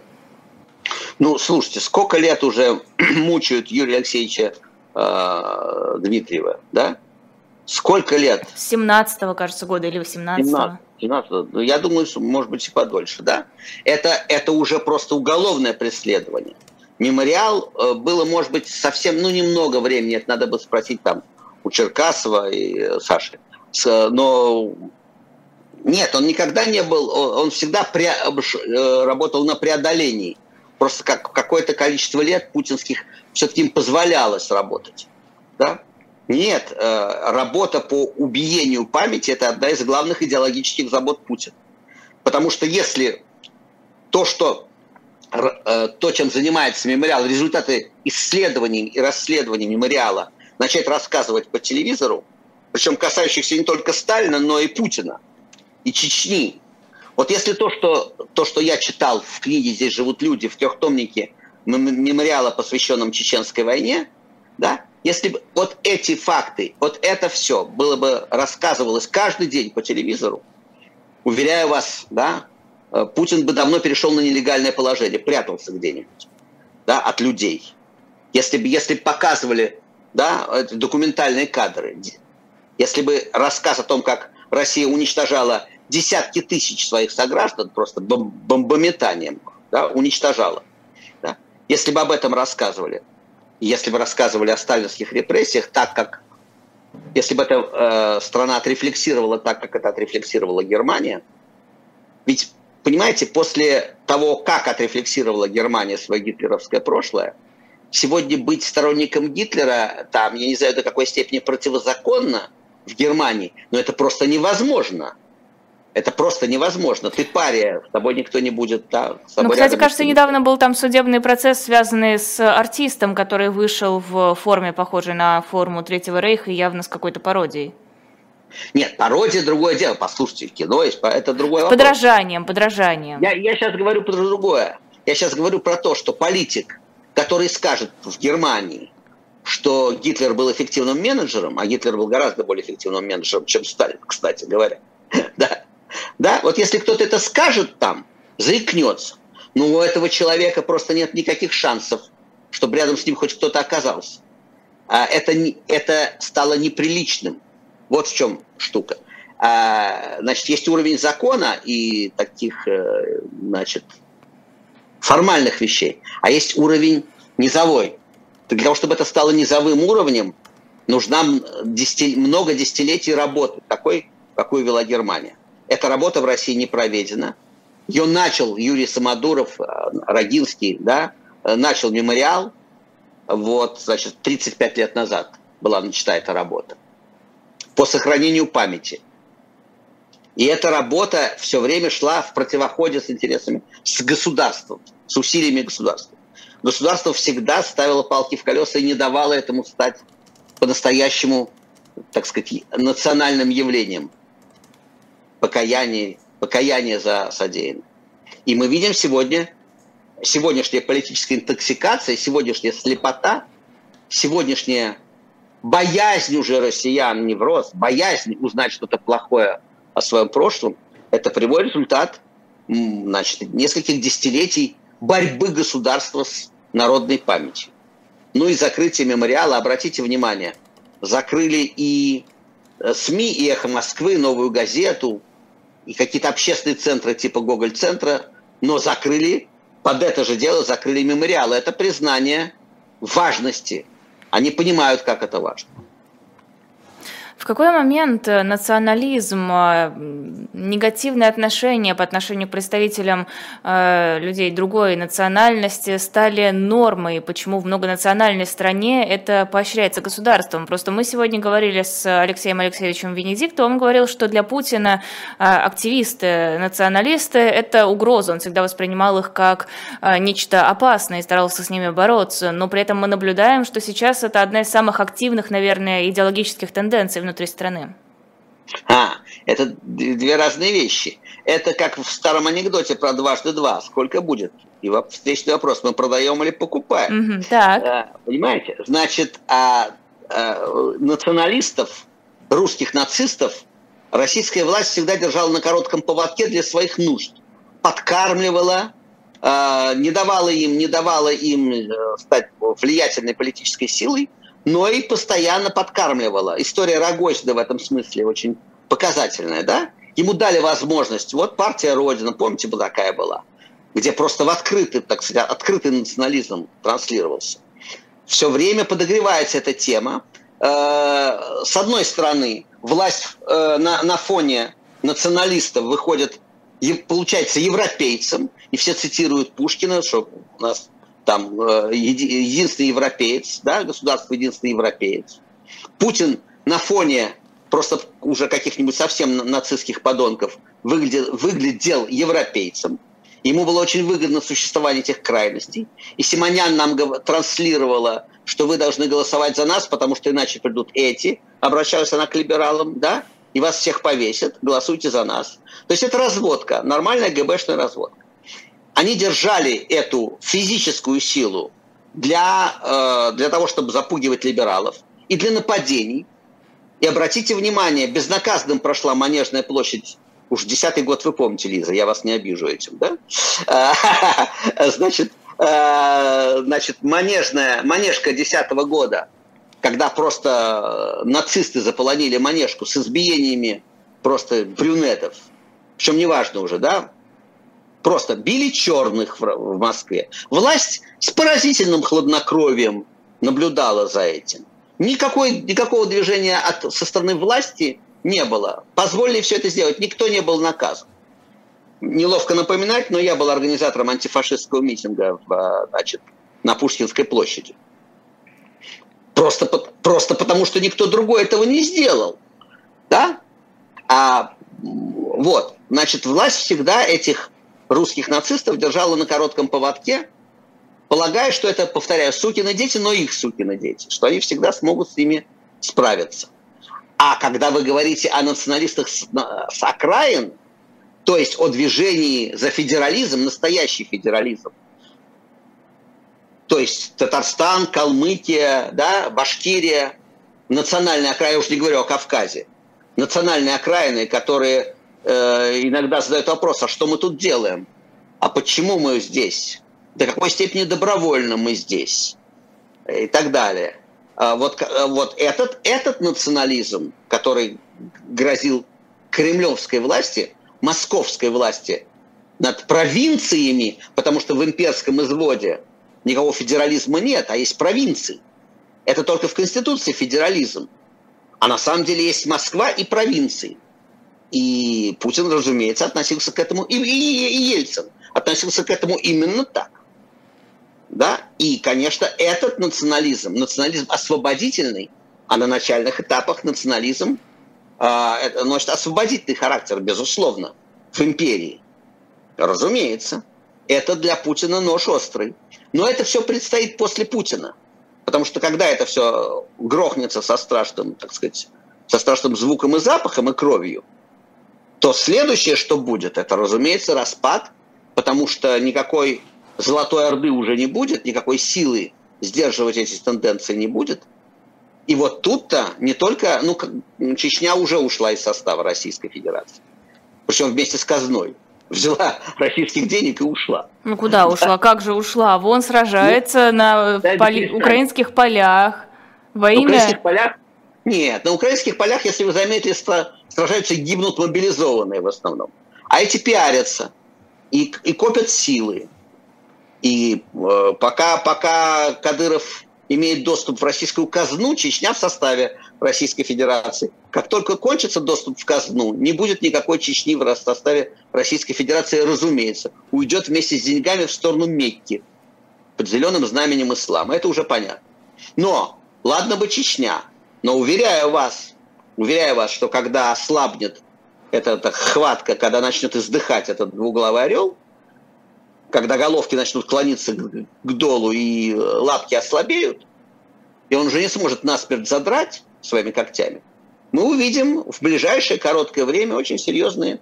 Ну, слушайте, сколько лет уже мучают Юрия Алексеевича э, Дмитриева, да? Сколько лет? С 17 кажется, года или 18 -го. 17 ну, я думаю, что, может быть, и подольше, да? Это, это уже просто уголовное преследование. Мемориал э, было, может быть, совсем, ну, немного времени, это надо бы спросить там у Черкасова и э, Саши. Но нет, он никогда не был, он всегда пре, э, работал на преодолении Просто как какое-то количество лет путинских все-таки им позволялось работать. Да? Нет, э, работа по убиению памяти – это одна из главных идеологических забот Путина. Потому что если то, что э, то, чем занимается мемориал, результаты исследований и расследований мемориала начать рассказывать по телевизору, причем касающихся не только Сталина, но и Путина, и Чечни, вот если то, что, то, что я читал в книге «Здесь живут люди», в трехтомнике мемориала, посвященном Чеченской войне, да, если бы вот эти факты, вот это все было бы рассказывалось каждый день по телевизору, уверяю вас, да, э, Путин бы давно перешел на нелегальное положение, прятался где-нибудь, да, от людей. Если бы, если показывали, да, документальные кадры, если бы рассказ о том, как Россия уничтожала десятки тысяч своих сограждан просто бомбометанием да, уничтожала. Да? Если бы об этом рассказывали, если бы рассказывали о сталинских репрессиях так, как если бы эта э, страна отрефлексировала так, как это отрефлексировала Германия, ведь понимаете, после того, как отрефлексировала Германия свое гитлеровское прошлое, сегодня быть сторонником Гитлера, там, я не знаю, до какой степени противозаконно в Германии, но это просто невозможно. Это просто невозможно. Ты пария, с тобой никто не будет. Да, с тобой ну, кстати, кажется, недавно был там судебный процесс, связанный с артистом, который вышел в форме, похожей на форму Третьего Рейха, явно с какой-то пародией. Нет, пародия другое дело. Послушайте, кино это другое С подражанием, подражанием. Я, я сейчас говорю про другое. Я сейчас говорю про то, что политик, который скажет в Германии, что Гитлер был эффективным менеджером, а Гитлер был гораздо более эффективным менеджером, чем Сталин, кстати говоря. да. Да, вот если кто-то это скажет там, заикнется, ну у этого человека просто нет никаких шансов, чтобы рядом с ним хоть кто-то оказался. А это, это стало неприличным. Вот в чем штука. А, значит, есть уровень закона и таких, э, значит, формальных вещей, а есть уровень низовой. Для того, чтобы это стало низовым уровнем, нужна много десятилетий работы, такой, какую вела Германия. Эта работа в России не проведена. Ее начал Юрий Самодуров, э, Рогинский, да, э, начал мемориал, вот, значит, 35 лет назад была начата эта работа по сохранению памяти. И эта работа все время шла в противоходе с интересами, с государством, с усилиями государства. Государство всегда ставило палки в колеса и не давало этому стать по-настоящему, так сказать, национальным явлением покаяние, покаяние за содеянное. И мы видим сегодня, сегодняшняя политическая интоксикация, сегодняшняя слепота, сегодняшняя боязнь уже россиян, невроз, боязнь узнать что-то плохое о своем прошлом, это прямой результат значит, нескольких десятилетий борьбы государства с народной памятью. Ну и закрытие мемориала, обратите внимание, закрыли и э, СМИ, и «Эхо Москвы», «Новую газету», и какие-то общественные центры типа Гоголь-центра, но закрыли, под это же дело закрыли мемориалы. Это признание важности. Они понимают, как это важно. В какой момент э, национализм, э, негативное отношение по отношению к представителям э, людей другой национальности стали нормой? Почему в многонациональной стране это поощряется государством? Просто мы сегодня говорили с Алексеем Алексеевичем Венедиктом, он говорил, что для Путина активисты, националисты – это угроза. Он всегда воспринимал их как нечто опасное и старался с ними бороться. Но при этом мы наблюдаем, что сейчас это одна из самых активных, наверное, идеологических тенденций внутри страны? А, это две разные вещи. Это как в старом анекдоте про дважды два. Сколько будет? И встречный вопрос, мы продаем или покупаем? Угу, так. А, понимаете? Значит, а, а, националистов, русских нацистов российская власть всегда держала на коротком поводке для своих нужд. Подкармливала, а, не давала им, не давала им э, стать влиятельной политической силой – но и постоянно подкармливала. История Рогозина в этом смысле очень показательная, да? Ему дали возможность, вот партия Родина, помните, была такая была, где просто в открытый, так сказать, открытый национализм транслировался. Все время подогревается эта тема. Э, с одной стороны, власть э, на, на фоне националистов выходит, получается, европейцем, и все цитируют Пушкина, что у нас там э, единственный европеец, да, государство единственный европеец. Путин на фоне просто уже каких-нибудь совсем нацистских подонков выглядел, выглядел европейцем. Ему было очень выгодно существование этих крайностей. И Симонян нам транслировала, что вы должны голосовать за нас, потому что иначе придут эти. Обращалась она к либералам, да, и вас всех повесят, голосуйте за нас. То есть это разводка, нормальная ГБшная разводка они держали эту физическую силу для, э, для того, чтобы запугивать либералов и для нападений. И обратите внимание, безнаказанным прошла Манежная площадь Уж десятый год вы помните, Лиза, я вас не обижу этим, да? Значит, э, значит манежная, манежка десятого года, когда просто нацисты заполонили манежку с избиениями просто брюнетов, причем неважно уже, да, Просто били черных в Москве. Власть с поразительным хладнокровием наблюдала за этим. Никакой, никакого движения от, со стороны власти не было. Позволили все это сделать. Никто не был наказан. неловко напоминать, но я был организатором антифашистского митинга в, значит, на Пушкинской площади. Просто, просто потому, что никто другой этого не сделал. Да? А вот, значит, власть всегда этих русских нацистов держала на коротком поводке, полагая, что это, повторяю, сукины дети, но их сукины дети, что они всегда смогут с ними справиться. А когда вы говорите о националистах с, с окраин, то есть о движении за федерализм, настоящий федерализм, то есть Татарстан, Калмыкия, да, Башкирия, национальные окраины, я уж не говорю о Кавказе, национальные окраины, которые э, иногда задают вопрос, а что мы тут делаем? А почему мы здесь? До какой степени добровольно мы здесь? И так далее. А вот, вот этот, этот национализм, который грозил кремлевской власти, московской власти над провинциями, потому что в имперском изводе никакого федерализма нет, а есть провинции. Это только в Конституции федерализм. А на самом деле есть Москва и провинции. И Путин, разумеется, относился к этому, и, и, и Ельцин относился к этому именно так. Да? И, конечно, этот национализм, национализм освободительный, а на начальных этапах национализм э, носит освободительный характер, безусловно, в империи. Разумеется. Это для Путина нож острый. Но это все предстоит после Путина. Потому что когда это все грохнется со страшным, так сказать, со страшным звуком и запахом и кровью, то следующее, что будет, это, разумеется, распад, потому что никакой Золотой Орды уже не будет, никакой силы сдерживать эти тенденции не будет. И вот тут-то не только, ну, Чечня уже ушла из состава Российской Федерации, причем вместе с казной. Взяла российских денег и ушла. Ну куда ушла? Как же ушла? Вон сражается ну, на да, поли... украинских полях во имя... На украинских полях? Нет, на украинских полях, если вы заметили, сражаются и гибнут мобилизованные в основном. А эти пиарятся и, и копят силы. И э, пока, пока Кадыров имеет доступ в российскую казну, Чечня в составе Российской Федерации. Как только кончится доступ в казну, не будет никакой Чечни в составе Российской Федерации, разумеется. Уйдет вместе с деньгами в сторону Мекки под зеленым знаменем ислама. Это уже понятно. Но, ладно бы Чечня, но уверяю вас, уверяю вас, что когда ослабнет эта, эта хватка, когда начнет издыхать этот двуглавый орел, когда головки начнут клониться к, к долу и лапки ослабеют, и он уже не сможет насмерть задрать своими когтями, мы увидим в ближайшее короткое время очень серьезные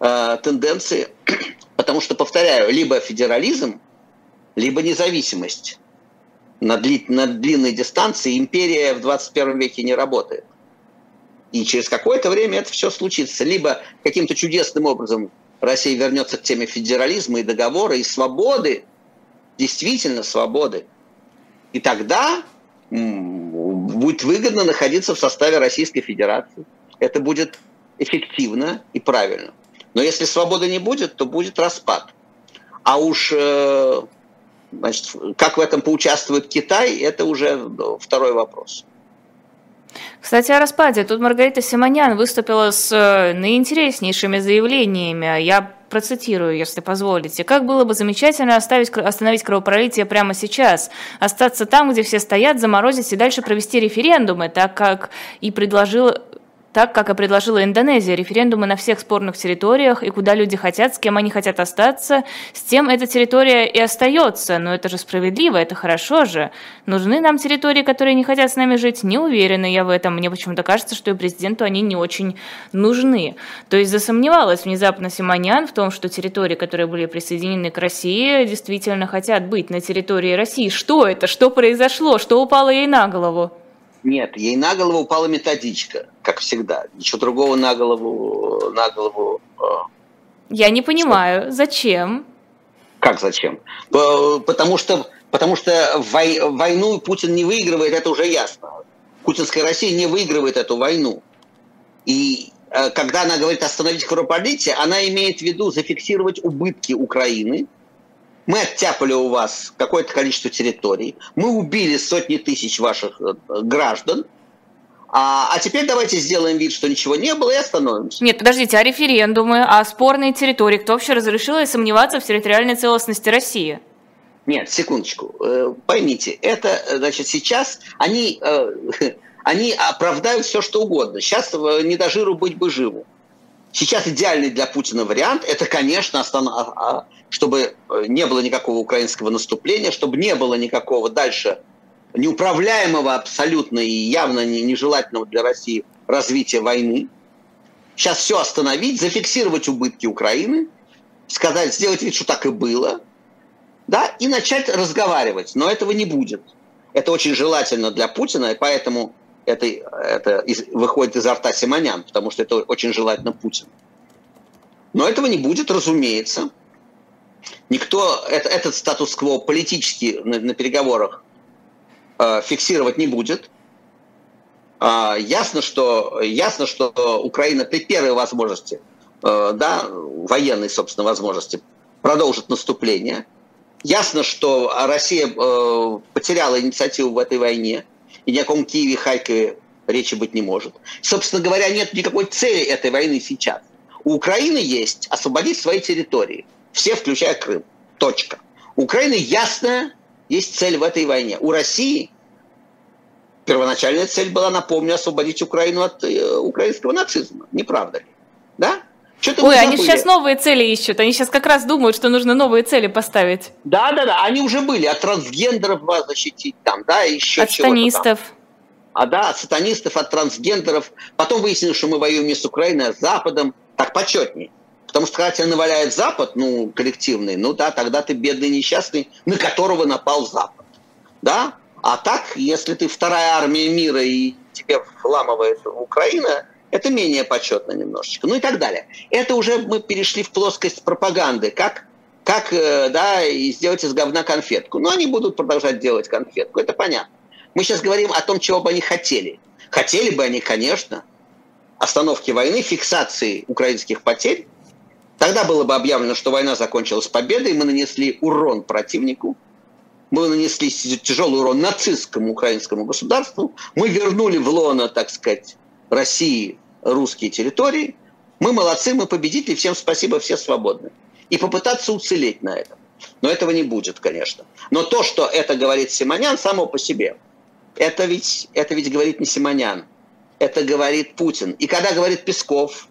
э, тенденции. Потому что, повторяю, либо федерализм, либо независимость. На, дли, на длинной дистанции империя в 21 веке не работает. И через какое-то время это все случится. Либо каким-то чудесным образом Россия вернется к теме федерализма и договора, и свободы, действительно свободы. И тогда будет выгодно находиться в составе Российской Федерации. Это будет эффективно и правильно. Но если свободы не будет, то будет распад. А уж э, значит, как в этом поучаствует Китай, это уже второй вопрос. Кстати, о распаде. Тут Маргарита Симонян выступила с э, наинтереснейшими заявлениями. Я процитирую, если позволите. «Как было бы замечательно оставить, остановить кровопролитие прямо сейчас, остаться там, где все стоят, заморозить и дальше провести референдумы, так как и предложил так, как и предложила Индонезия, референдумы на всех спорных территориях, и куда люди хотят, с кем они хотят остаться, с тем эта территория и остается. Но это же справедливо, это хорошо же. Нужны нам территории, которые не хотят с нами жить? Не уверена я в этом. Мне почему-то кажется, что и президенту они не очень нужны. То есть засомневалась внезапно Симонян в том, что территории, которые были присоединены к России, действительно хотят быть на территории России. Что это? Что произошло? Что упало ей на голову? Нет, ей на голову упала методичка, как всегда. Ничего другого на голову... На голову э, Я не понимаю, что? зачем? Как зачем? Потому что, потому что войну Путин не выигрывает, это уже ясно. Путинская Россия не выигрывает эту войну. И э, когда она говорит остановить кровопролитие, она имеет в виду зафиксировать убытки Украины – мы оттяпали у вас какое-то количество территорий, мы убили сотни тысяч ваших э, граждан, А, а теперь давайте сделаем вид, что ничего не было и остановимся. Нет, подождите, а референдумы, а спорные территории? Кто вообще разрешил и сомневаться в территориальной целостности России? Нет, секундочку. Э, поймите, это, значит, сейчас они, э, они оправдают все, что угодно. Сейчас не до жиру быть бы живу. Сейчас идеальный для Путина вариант – это, конечно, а, а, чтобы не было никакого украинского наступления, чтобы не было никакого дальше неуправляемого абсолютно и явно нежелательного для России развития войны. Сейчас все остановить, зафиксировать убытки Украины, сказать, сделать вид, что так и было, да, и начать разговаривать. Но этого не будет. Это очень желательно для Путина, и поэтому это, это из, выходит изо рта Симонян, потому что это очень желательно Путину. Но этого не будет, разумеется. Никто это, этот статус-кво политически на, на переговорах Э, фиксировать не будет. А, ясно, что, ясно, что Украина при первой возможности, э, да, военной, собственно, возможности, продолжит наступление. Ясно, что Россия э, потеряла инициативу в этой войне, и ни о каком Киеве, Харькове речи быть не может. Собственно говоря, нет никакой цели этой войны сейчас. У Украины есть освободить свои территории, все, включая Крым. Точка. У Украины ясная есть цель в этой войне. У России первоначальная цель была, напомню, освободить Украину от э, украинского нацизма. Не правда ли? Да? Что-то Ой, они сейчас новые цели ищут. Они сейчас как раз думают, что нужно новые цели поставить. Да, да, да. Они уже были. От трансгендеров вас защитить там, да, еще От сатанистов. А да, от сатанистов, от трансгендеров. Потом выяснилось, что мы воюем не с Украиной, а с Западом. Так почетнее. Потому что когда тебя наваляет Запад, ну, коллективный, ну да, тогда ты бедный несчастный, на которого напал Запад. Да? А так, если ты вторая армия мира и тебе вламывает Украина, это менее почетно немножечко. Ну и так далее. Это уже мы перешли в плоскость пропаганды. Как, как э, да, и сделать из говна конфетку. Но они будут продолжать делать конфетку, это понятно. Мы сейчас говорим о том, чего бы они хотели. Хотели бы они, конечно, остановки войны, фиксации украинских потерь, Тогда было бы объявлено, что война закончилась победой, мы нанесли урон противнику, мы нанесли тяжелый урон нацистскому украинскому государству, мы вернули в лоно, так сказать, России русские территории, мы молодцы, мы победители, всем спасибо, все свободны. И попытаться уцелеть на этом. Но этого не будет, конечно. Но то, что это говорит Симонян, само по себе, это ведь, это ведь говорит не Симонян, это говорит Путин. И когда говорит Песков,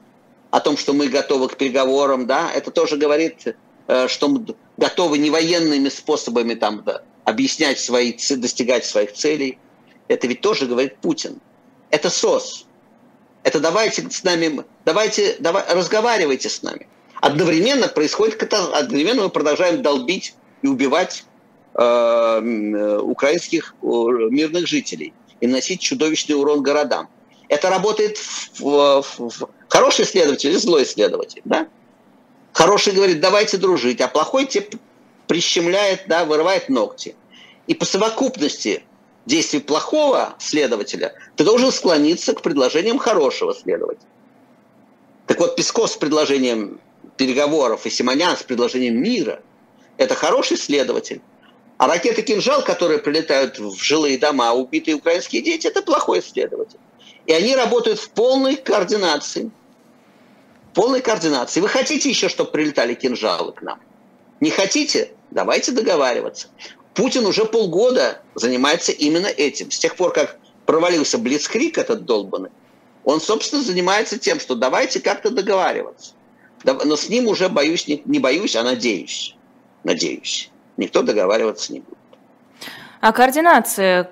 о том, что мы готовы к переговорам, да, это тоже говорит, э, что мы готовы не военными способами там да, объяснять свои, достигать своих целей. Это ведь тоже говорит Путин. Это СОС. Это давайте с нами, давайте, давай, разговаривайте с нами. Одновременно происходит одновременно мы продолжаем долбить и убивать э, э украинских мирных жителей и носить чудовищный урон городам. Это работает в, в, в, Хороший следователь и злой следователь, да? Хороший говорит, давайте дружить, а плохой тебе прищемляет, да, вырывает ногти. И по совокупности действий плохого следователя ты должен склониться к предложениям хорошего следователя. Так вот, Песков с предложением переговоров и Симонян с предложением мира – это хороший следователь. А ракеты «Кинжал», которые прилетают в жилые дома, убитые украинские дети – это плохой следователь. И они работают в полной координации. Полной координации. Вы хотите еще, чтобы прилетали кинжалы к нам? Не хотите? Давайте договариваться. Путин уже полгода занимается именно этим. С тех пор, как провалился Блицкрик этот долбанный, он, собственно, занимается тем, что давайте как-то договариваться. Но с ним уже боюсь, не, не боюсь, а надеюсь. Надеюсь. Никто договариваться не будет. А координация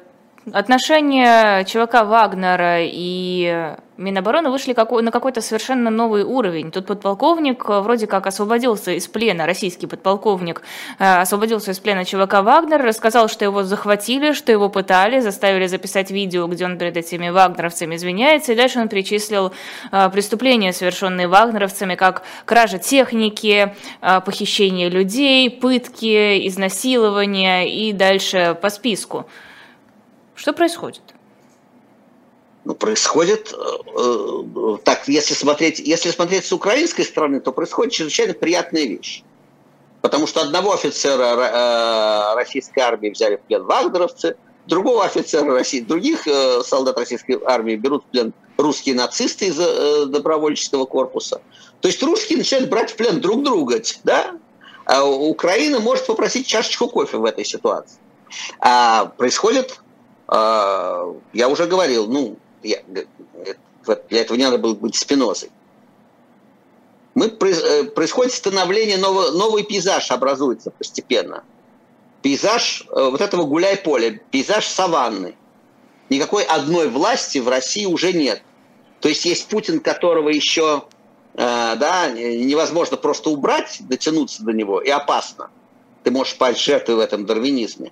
Отношения ЧВК Вагнера и Минобороны вышли на какой-то совершенно новый уровень. Тут подполковник вроде как освободился из плена, российский подполковник э, освободился из плена ЧВК Вагнер, рассказал, что его захватили, что его пытали, заставили записать видео, где он перед этими вагнеровцами извиняется, и дальше он перечислил э, преступления, совершенные вагнеровцами, как кража техники, э, похищение людей, пытки, изнасилование и дальше по списку. Что происходит? Ну, происходит, э, э, так, если смотреть, если смотреть с украинской стороны, то происходит чрезвычайно приятная вещь. Потому что одного офицера э, российской армии взяли в плен вагнеровцы, другого офицера России, других э, солдат российской армии берут в плен русские нацисты из э, добровольческого корпуса. То есть русские начинают брать в плен друг друга, да? А Украина может попросить чашечку кофе в этой ситуации. А происходит, э, я уже говорил, ну, я, для этого не надо было быть спинозой. Мы, э, происходит становление, нового, новый пейзаж образуется постепенно. Пейзаж э, вот этого гуляй-поля, пейзаж саванны. Никакой одной власти в России уже нет. То есть есть Путин, которого еще э, да, невозможно просто убрать, дотянуться до него, и опасно. Ты можешь пасть жертвой в этом дарвинизме.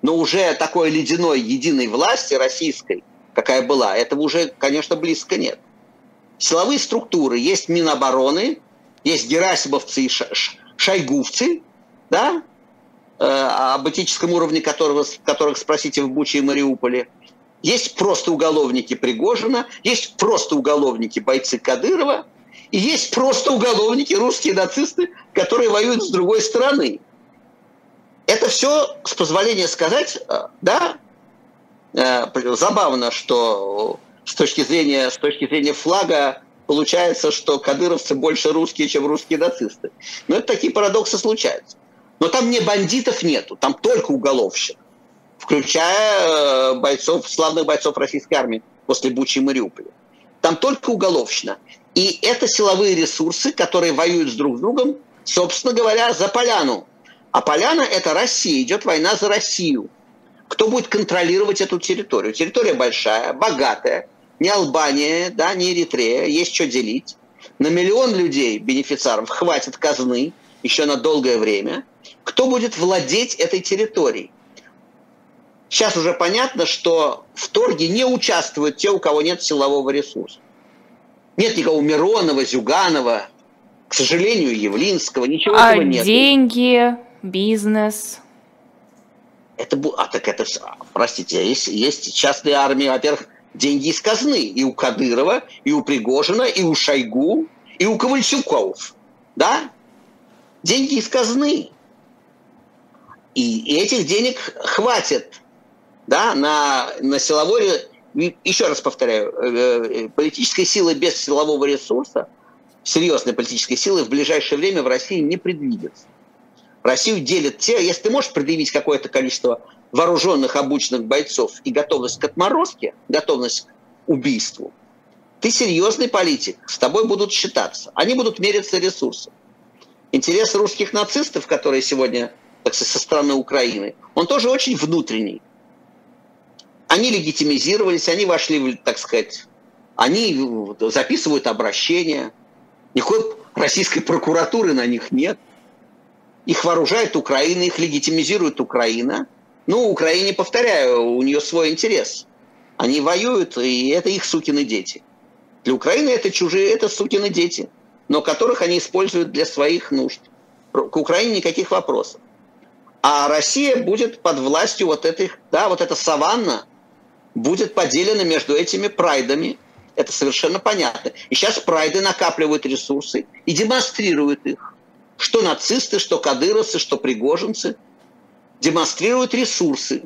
Но уже такой ледяной единой власти российской, какая была, этого уже, конечно, близко нет. Силовые структуры, есть Минобороны, есть герасимовцы и шайгувцы, да, э, об этическом уровне которого, которых спросите в Буче и Мариуполе. Есть просто уголовники Пригожина, есть просто уголовники бойцы Кадырова, и есть просто уголовники, русские нацисты, которые воюют с другой стороны. Это все, с позволения сказать, э, да, забавно, что с точки зрения, с точки зрения флага получается, что кадыровцы больше русские, чем русские нацисты. Но это такие парадоксы случаются. Но там не бандитов нету, там только уголовщик, включая э, бойцов, славных бойцов российской армии после Бучи и Мариуполя. Там только уголовщина. И это силовые ресурсы, которые воюют с друг с другом, собственно говоря, за поляну. А поляна – это Россия, идет война за Россию. Кто будет контролировать эту территорию? Территория большая, богатая, не Албания, да, не Эритрея, есть что делить. На миллион людей, бенефициаров, хватит казны еще на долгое время. Кто будет владеть этой территорией? Сейчас уже понятно, что в торге не участвуют те, у кого нет силового ресурса. Нет никого Миронова, Зюганова, к сожалению, Явлинского, ничего а этого нет. деньги, бизнес? Это, а так это, простите, есть, есть частные армии, во-первых, деньги из казны. И у Кадырова, и у Пригожина, и у Шойгу, и у Ковальчуков. Да? Деньги из казны. И этих денег хватит да, на, на силовой... Еще раз повторяю, э, э, политической силы без силового ресурса, серьезной политической силы в ближайшее время в России не предвидится. Россию делят те, если ты можешь предъявить какое-то количество вооруженных, обученных бойцов и готовность к отморозке, готовность к убийству, ты серьезный политик, с тобой будут считаться. Они будут мериться ресурсом. Интерес русских нацистов, которые сегодня так сказать, со стороны Украины, он тоже очень внутренний. Они легитимизировались, они вошли, так сказать, они записывают обращения. Никакой российской прокуратуры на них нет. Их вооружает Украина, их легитимизирует Украина – ну, Украине, повторяю, у нее свой интерес. Они воюют, и это их сукины дети. Для Украины это чужие, это сукины дети, но которых они используют для своих нужд. К Украине никаких вопросов. А Россия будет под властью вот этих, да, вот эта саванна будет поделена между этими прайдами. Это совершенно понятно. И сейчас прайды накапливают ресурсы и демонстрируют их. Что нацисты, что кадыровцы, что пригожинцы – демонстрируют ресурсы.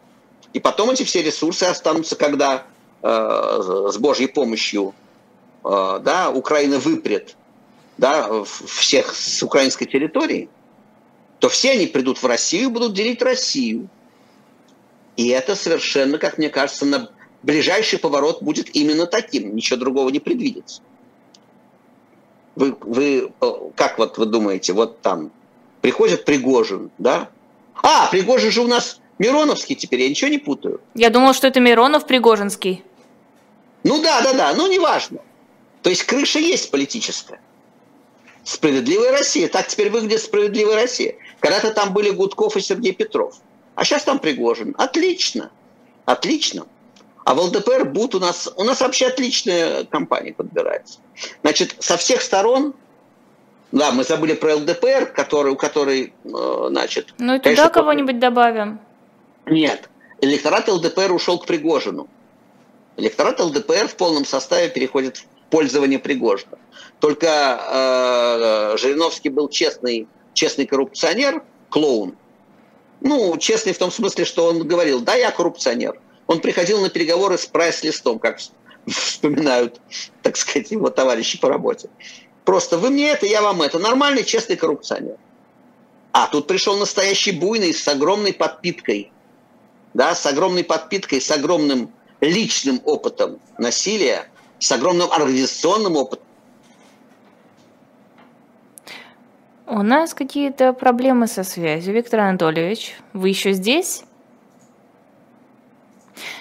И потом эти все ресурсы останутся, когда э, с Божьей помощью э, да, Украина выпрет да, всех с украинской территории, то все они придут в Россию и будут делить Россию. И это совершенно, как мне кажется, на ближайший поворот будет именно таким. Ничего другого не предвидится. Вы, вы э, как вот вы думаете, вот там приходит Пригожин, да, а, Пригожин же у нас Мироновский теперь, я ничего не путаю. Я думал, что это Миронов Пригожинский. Ну да, да, да, ну неважно. То есть крыша есть политическая. Справедливая Россия. Так теперь выглядит справедливая Россия. Когда-то там были Гудков и Сергей Петров. А сейчас там Пригожин. Отлично. Отлично. А в ЛДПР БУТ у нас, у нас вообще отличная компания подбирается. Значит, со всех сторон да, мы забыли про ЛДПР, который, у которой, э, значит... Ну и туда кого-нибудь добавим. Нет. Электорат ЛДПР ушел к Пригожину. Электорат ЛДПР в полном составе переходит в пользование Пригожина. Только э, Жириновский был честный, честный коррупционер, клоун. Ну, честный в том смысле, что он говорил, да, я коррупционер. Он приходил на переговоры с прайс-листом, как вспоминают, так сказать, его товарищи по работе. Просто вы мне это, я вам это. Нормальный, честный коррупционер. А тут пришел настоящий буйный с огромной подпиткой. Да, с огромной подпиткой, с огромным личным опытом насилия, с огромным организационным опытом. У нас какие-то проблемы со связью. Виктор Анатольевич, вы еще здесь?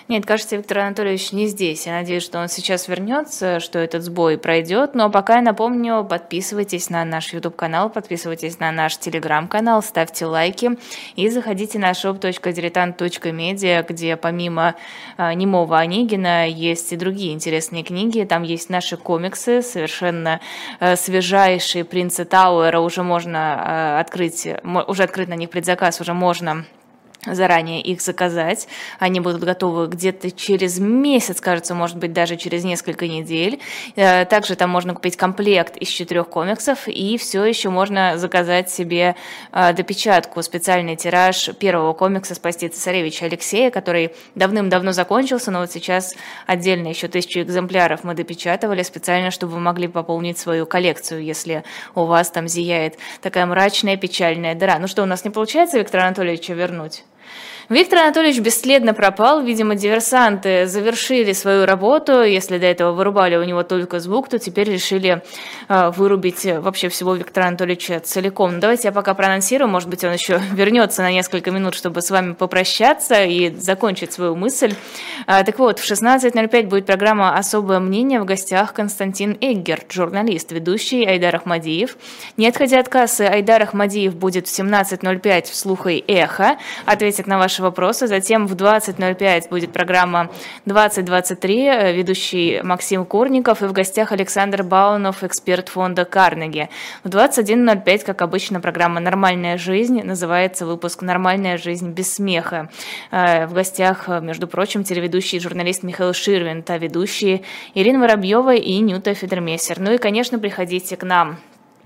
Нет, кажется, Виктор Анатольевич не здесь. Я надеюсь, что он сейчас вернется, что этот сбой пройдет. Но пока я напомню, подписывайтесь на наш YouTube-канал, подписывайтесь на наш Telegram-канал, ставьте лайки и заходите на shop.diletant.media, где помимо э, немого Онегина есть и другие интересные книги. Там есть наши комиксы, совершенно э, свежайшие «Принца Тауэра». Уже можно э, открыть, уже открыт на них предзаказ, уже можно заранее их заказать. Они будут готовы где-то через месяц, кажется, может быть, даже через несколько недель. Э, также там можно купить комплект из четырех комиксов, и все еще можно заказать себе э, допечатку, специальный тираж первого комикса «Спасти цесаревича» Алексея, который давным-давно закончился, но вот сейчас отдельно еще тысячу экземпляров мы допечатывали специально, чтобы вы могли пополнить свою коллекцию, если у вас там зияет такая мрачная, печальная дыра. Ну что, у нас не получается Виктора Анатольевича вернуть? Виктор Анатольевич бесследно пропал. Видимо, диверсанты завершили свою работу. Если до этого вырубали у него только звук, то теперь решили э, вырубить вообще всего Виктора Анатольевича целиком. Ну, давайте я пока проанонсирую. Может быть, он еще вернется на несколько минут, чтобы с вами попрощаться и закончить свою мысль. А, так вот, в 16.05 будет программа «Особое мнение». В гостях Константин Эггерт, журналист, ведущий Айдар Ахмадиев. Не отходя от кассы, Айдар Ахмадиев будет в 17.05 в «Слуха и эхо». Ответит на ваши вопросы. Затем в 20.05 будет программа 2023, э, ведущий Максим Курников и в гостях Александр Баунов, эксперт фонда Карнеги. В 21.05, как обычно, программа «Нормальная жизнь». Называется выпуск «Нормальная жизнь без смеха». Э, в гостях, э, между прочим, телеведущий и журналист Михаил Ширвин, та ведущие Ирина Воробьева и Нюта Федермессер. Ну и, конечно, приходите к нам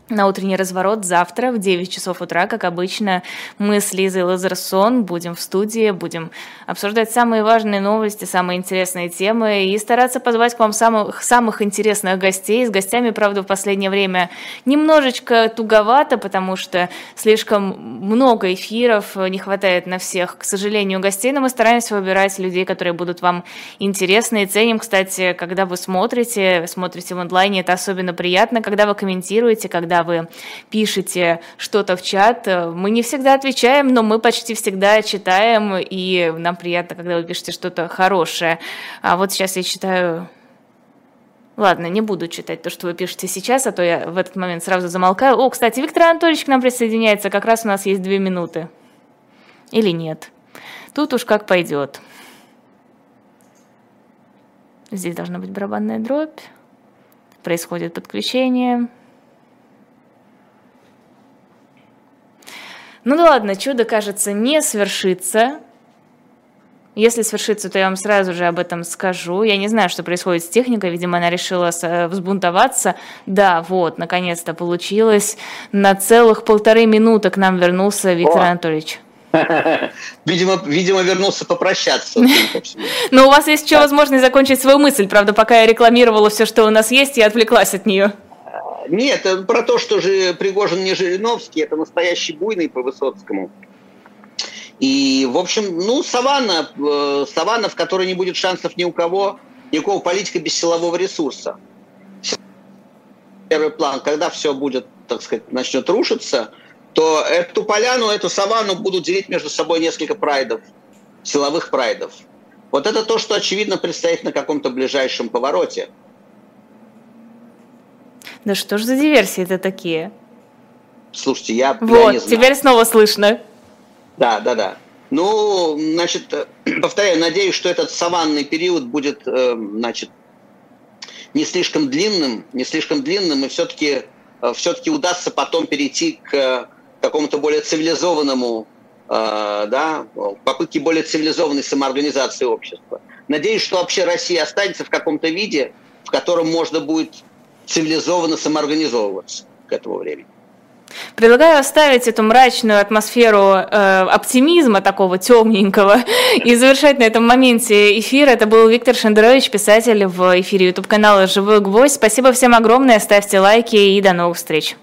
на утренний разворот завтра в 9 часов утра, как обычно, мы с Лизой Лазерсон будем в студии, будем обсуждать самые важные новости, самые интересные темы и стараться позвать к вам самых, самых интересных гостей. С гостями, правда, в последнее время немножечко туговато, потому что слишком много эфиров, не хватает на всех, к сожалению, гостей, но мы стараемся выбирать людей, которые будут вам интересны. И ценим, кстати, когда вы смотрите, смотрите в онлайне, это особенно приятно, когда вы комментируете, когда вы пишете что-то в чат. Мы не всегда отвечаем, но мы почти всегда читаем, и нам приятно, когда вы пишете что-то хорошее. А вот сейчас я читаю Ладно, не буду читать то, что вы пишете сейчас, а то я в этот момент сразу замолкаю. О, кстати, Виктор Анатольевич к нам присоединяется, как раз у нас есть две минуты. Или нет? Тут уж как пойдет. Здесь должна быть барабанная дробь. Происходит подключение. Ну да ладно, чудо, кажется, не свершится. Если свершится, то я вам сразу же об этом скажу. Я не знаю, что происходит с техникой. Видимо, она решила взбунтоваться. Да, вот, наконец-то получилось. На целых полторы минуты к нам вернулся Виктор О. Анатольевич. Видимо, видимо, вернулся попрощаться. Но у вас есть еще возможность закончить свою мысль. Правда, пока я рекламировала все, что у нас есть, я отвлеклась от нее. Нет, это про то, что же Пригожин не Жириновский, это настоящий буйный по Высоцкому. И, в общем, ну, саванна, э, саванна, в которой не будет шансов ни у кого, никакого политика без силового ресурса. Первый план, когда все будет, так сказать, начнет рушиться, то эту поляну, эту саванну будут делить между собой несколько прайдов, силовых прайдов. Вот это то, что, очевидно, предстоит на каком-то ближайшем повороте. Да что ж за диверсии это такие? Слушайте, я, вот, я не знаю. теперь снова слышно. Да, да, да. Ну, значит, э, повторяю, надеюсь, что этот саванный период будет, э, значит, не слишком длинным, не слишком длинным, и все-таки э, все-таки удастся потом перейти к какому-то более цивилизованному, да, попытке более цивилизованной самоорганизации общества. Надеюсь, что вообще Россия останется в каком-то виде, в котором можно будет цивилизованно самоорганизовываться к этому времени. Предлагаю оставить эту мрачную атмосферу э, оптимизма такого темненького и завершать на этом моменте эфир. Это был Виктор Шендерович, писатель в эфире YouTube канала «Живой гвоздь». Спасибо всем огромное, ставьте лайки и до новых встреч.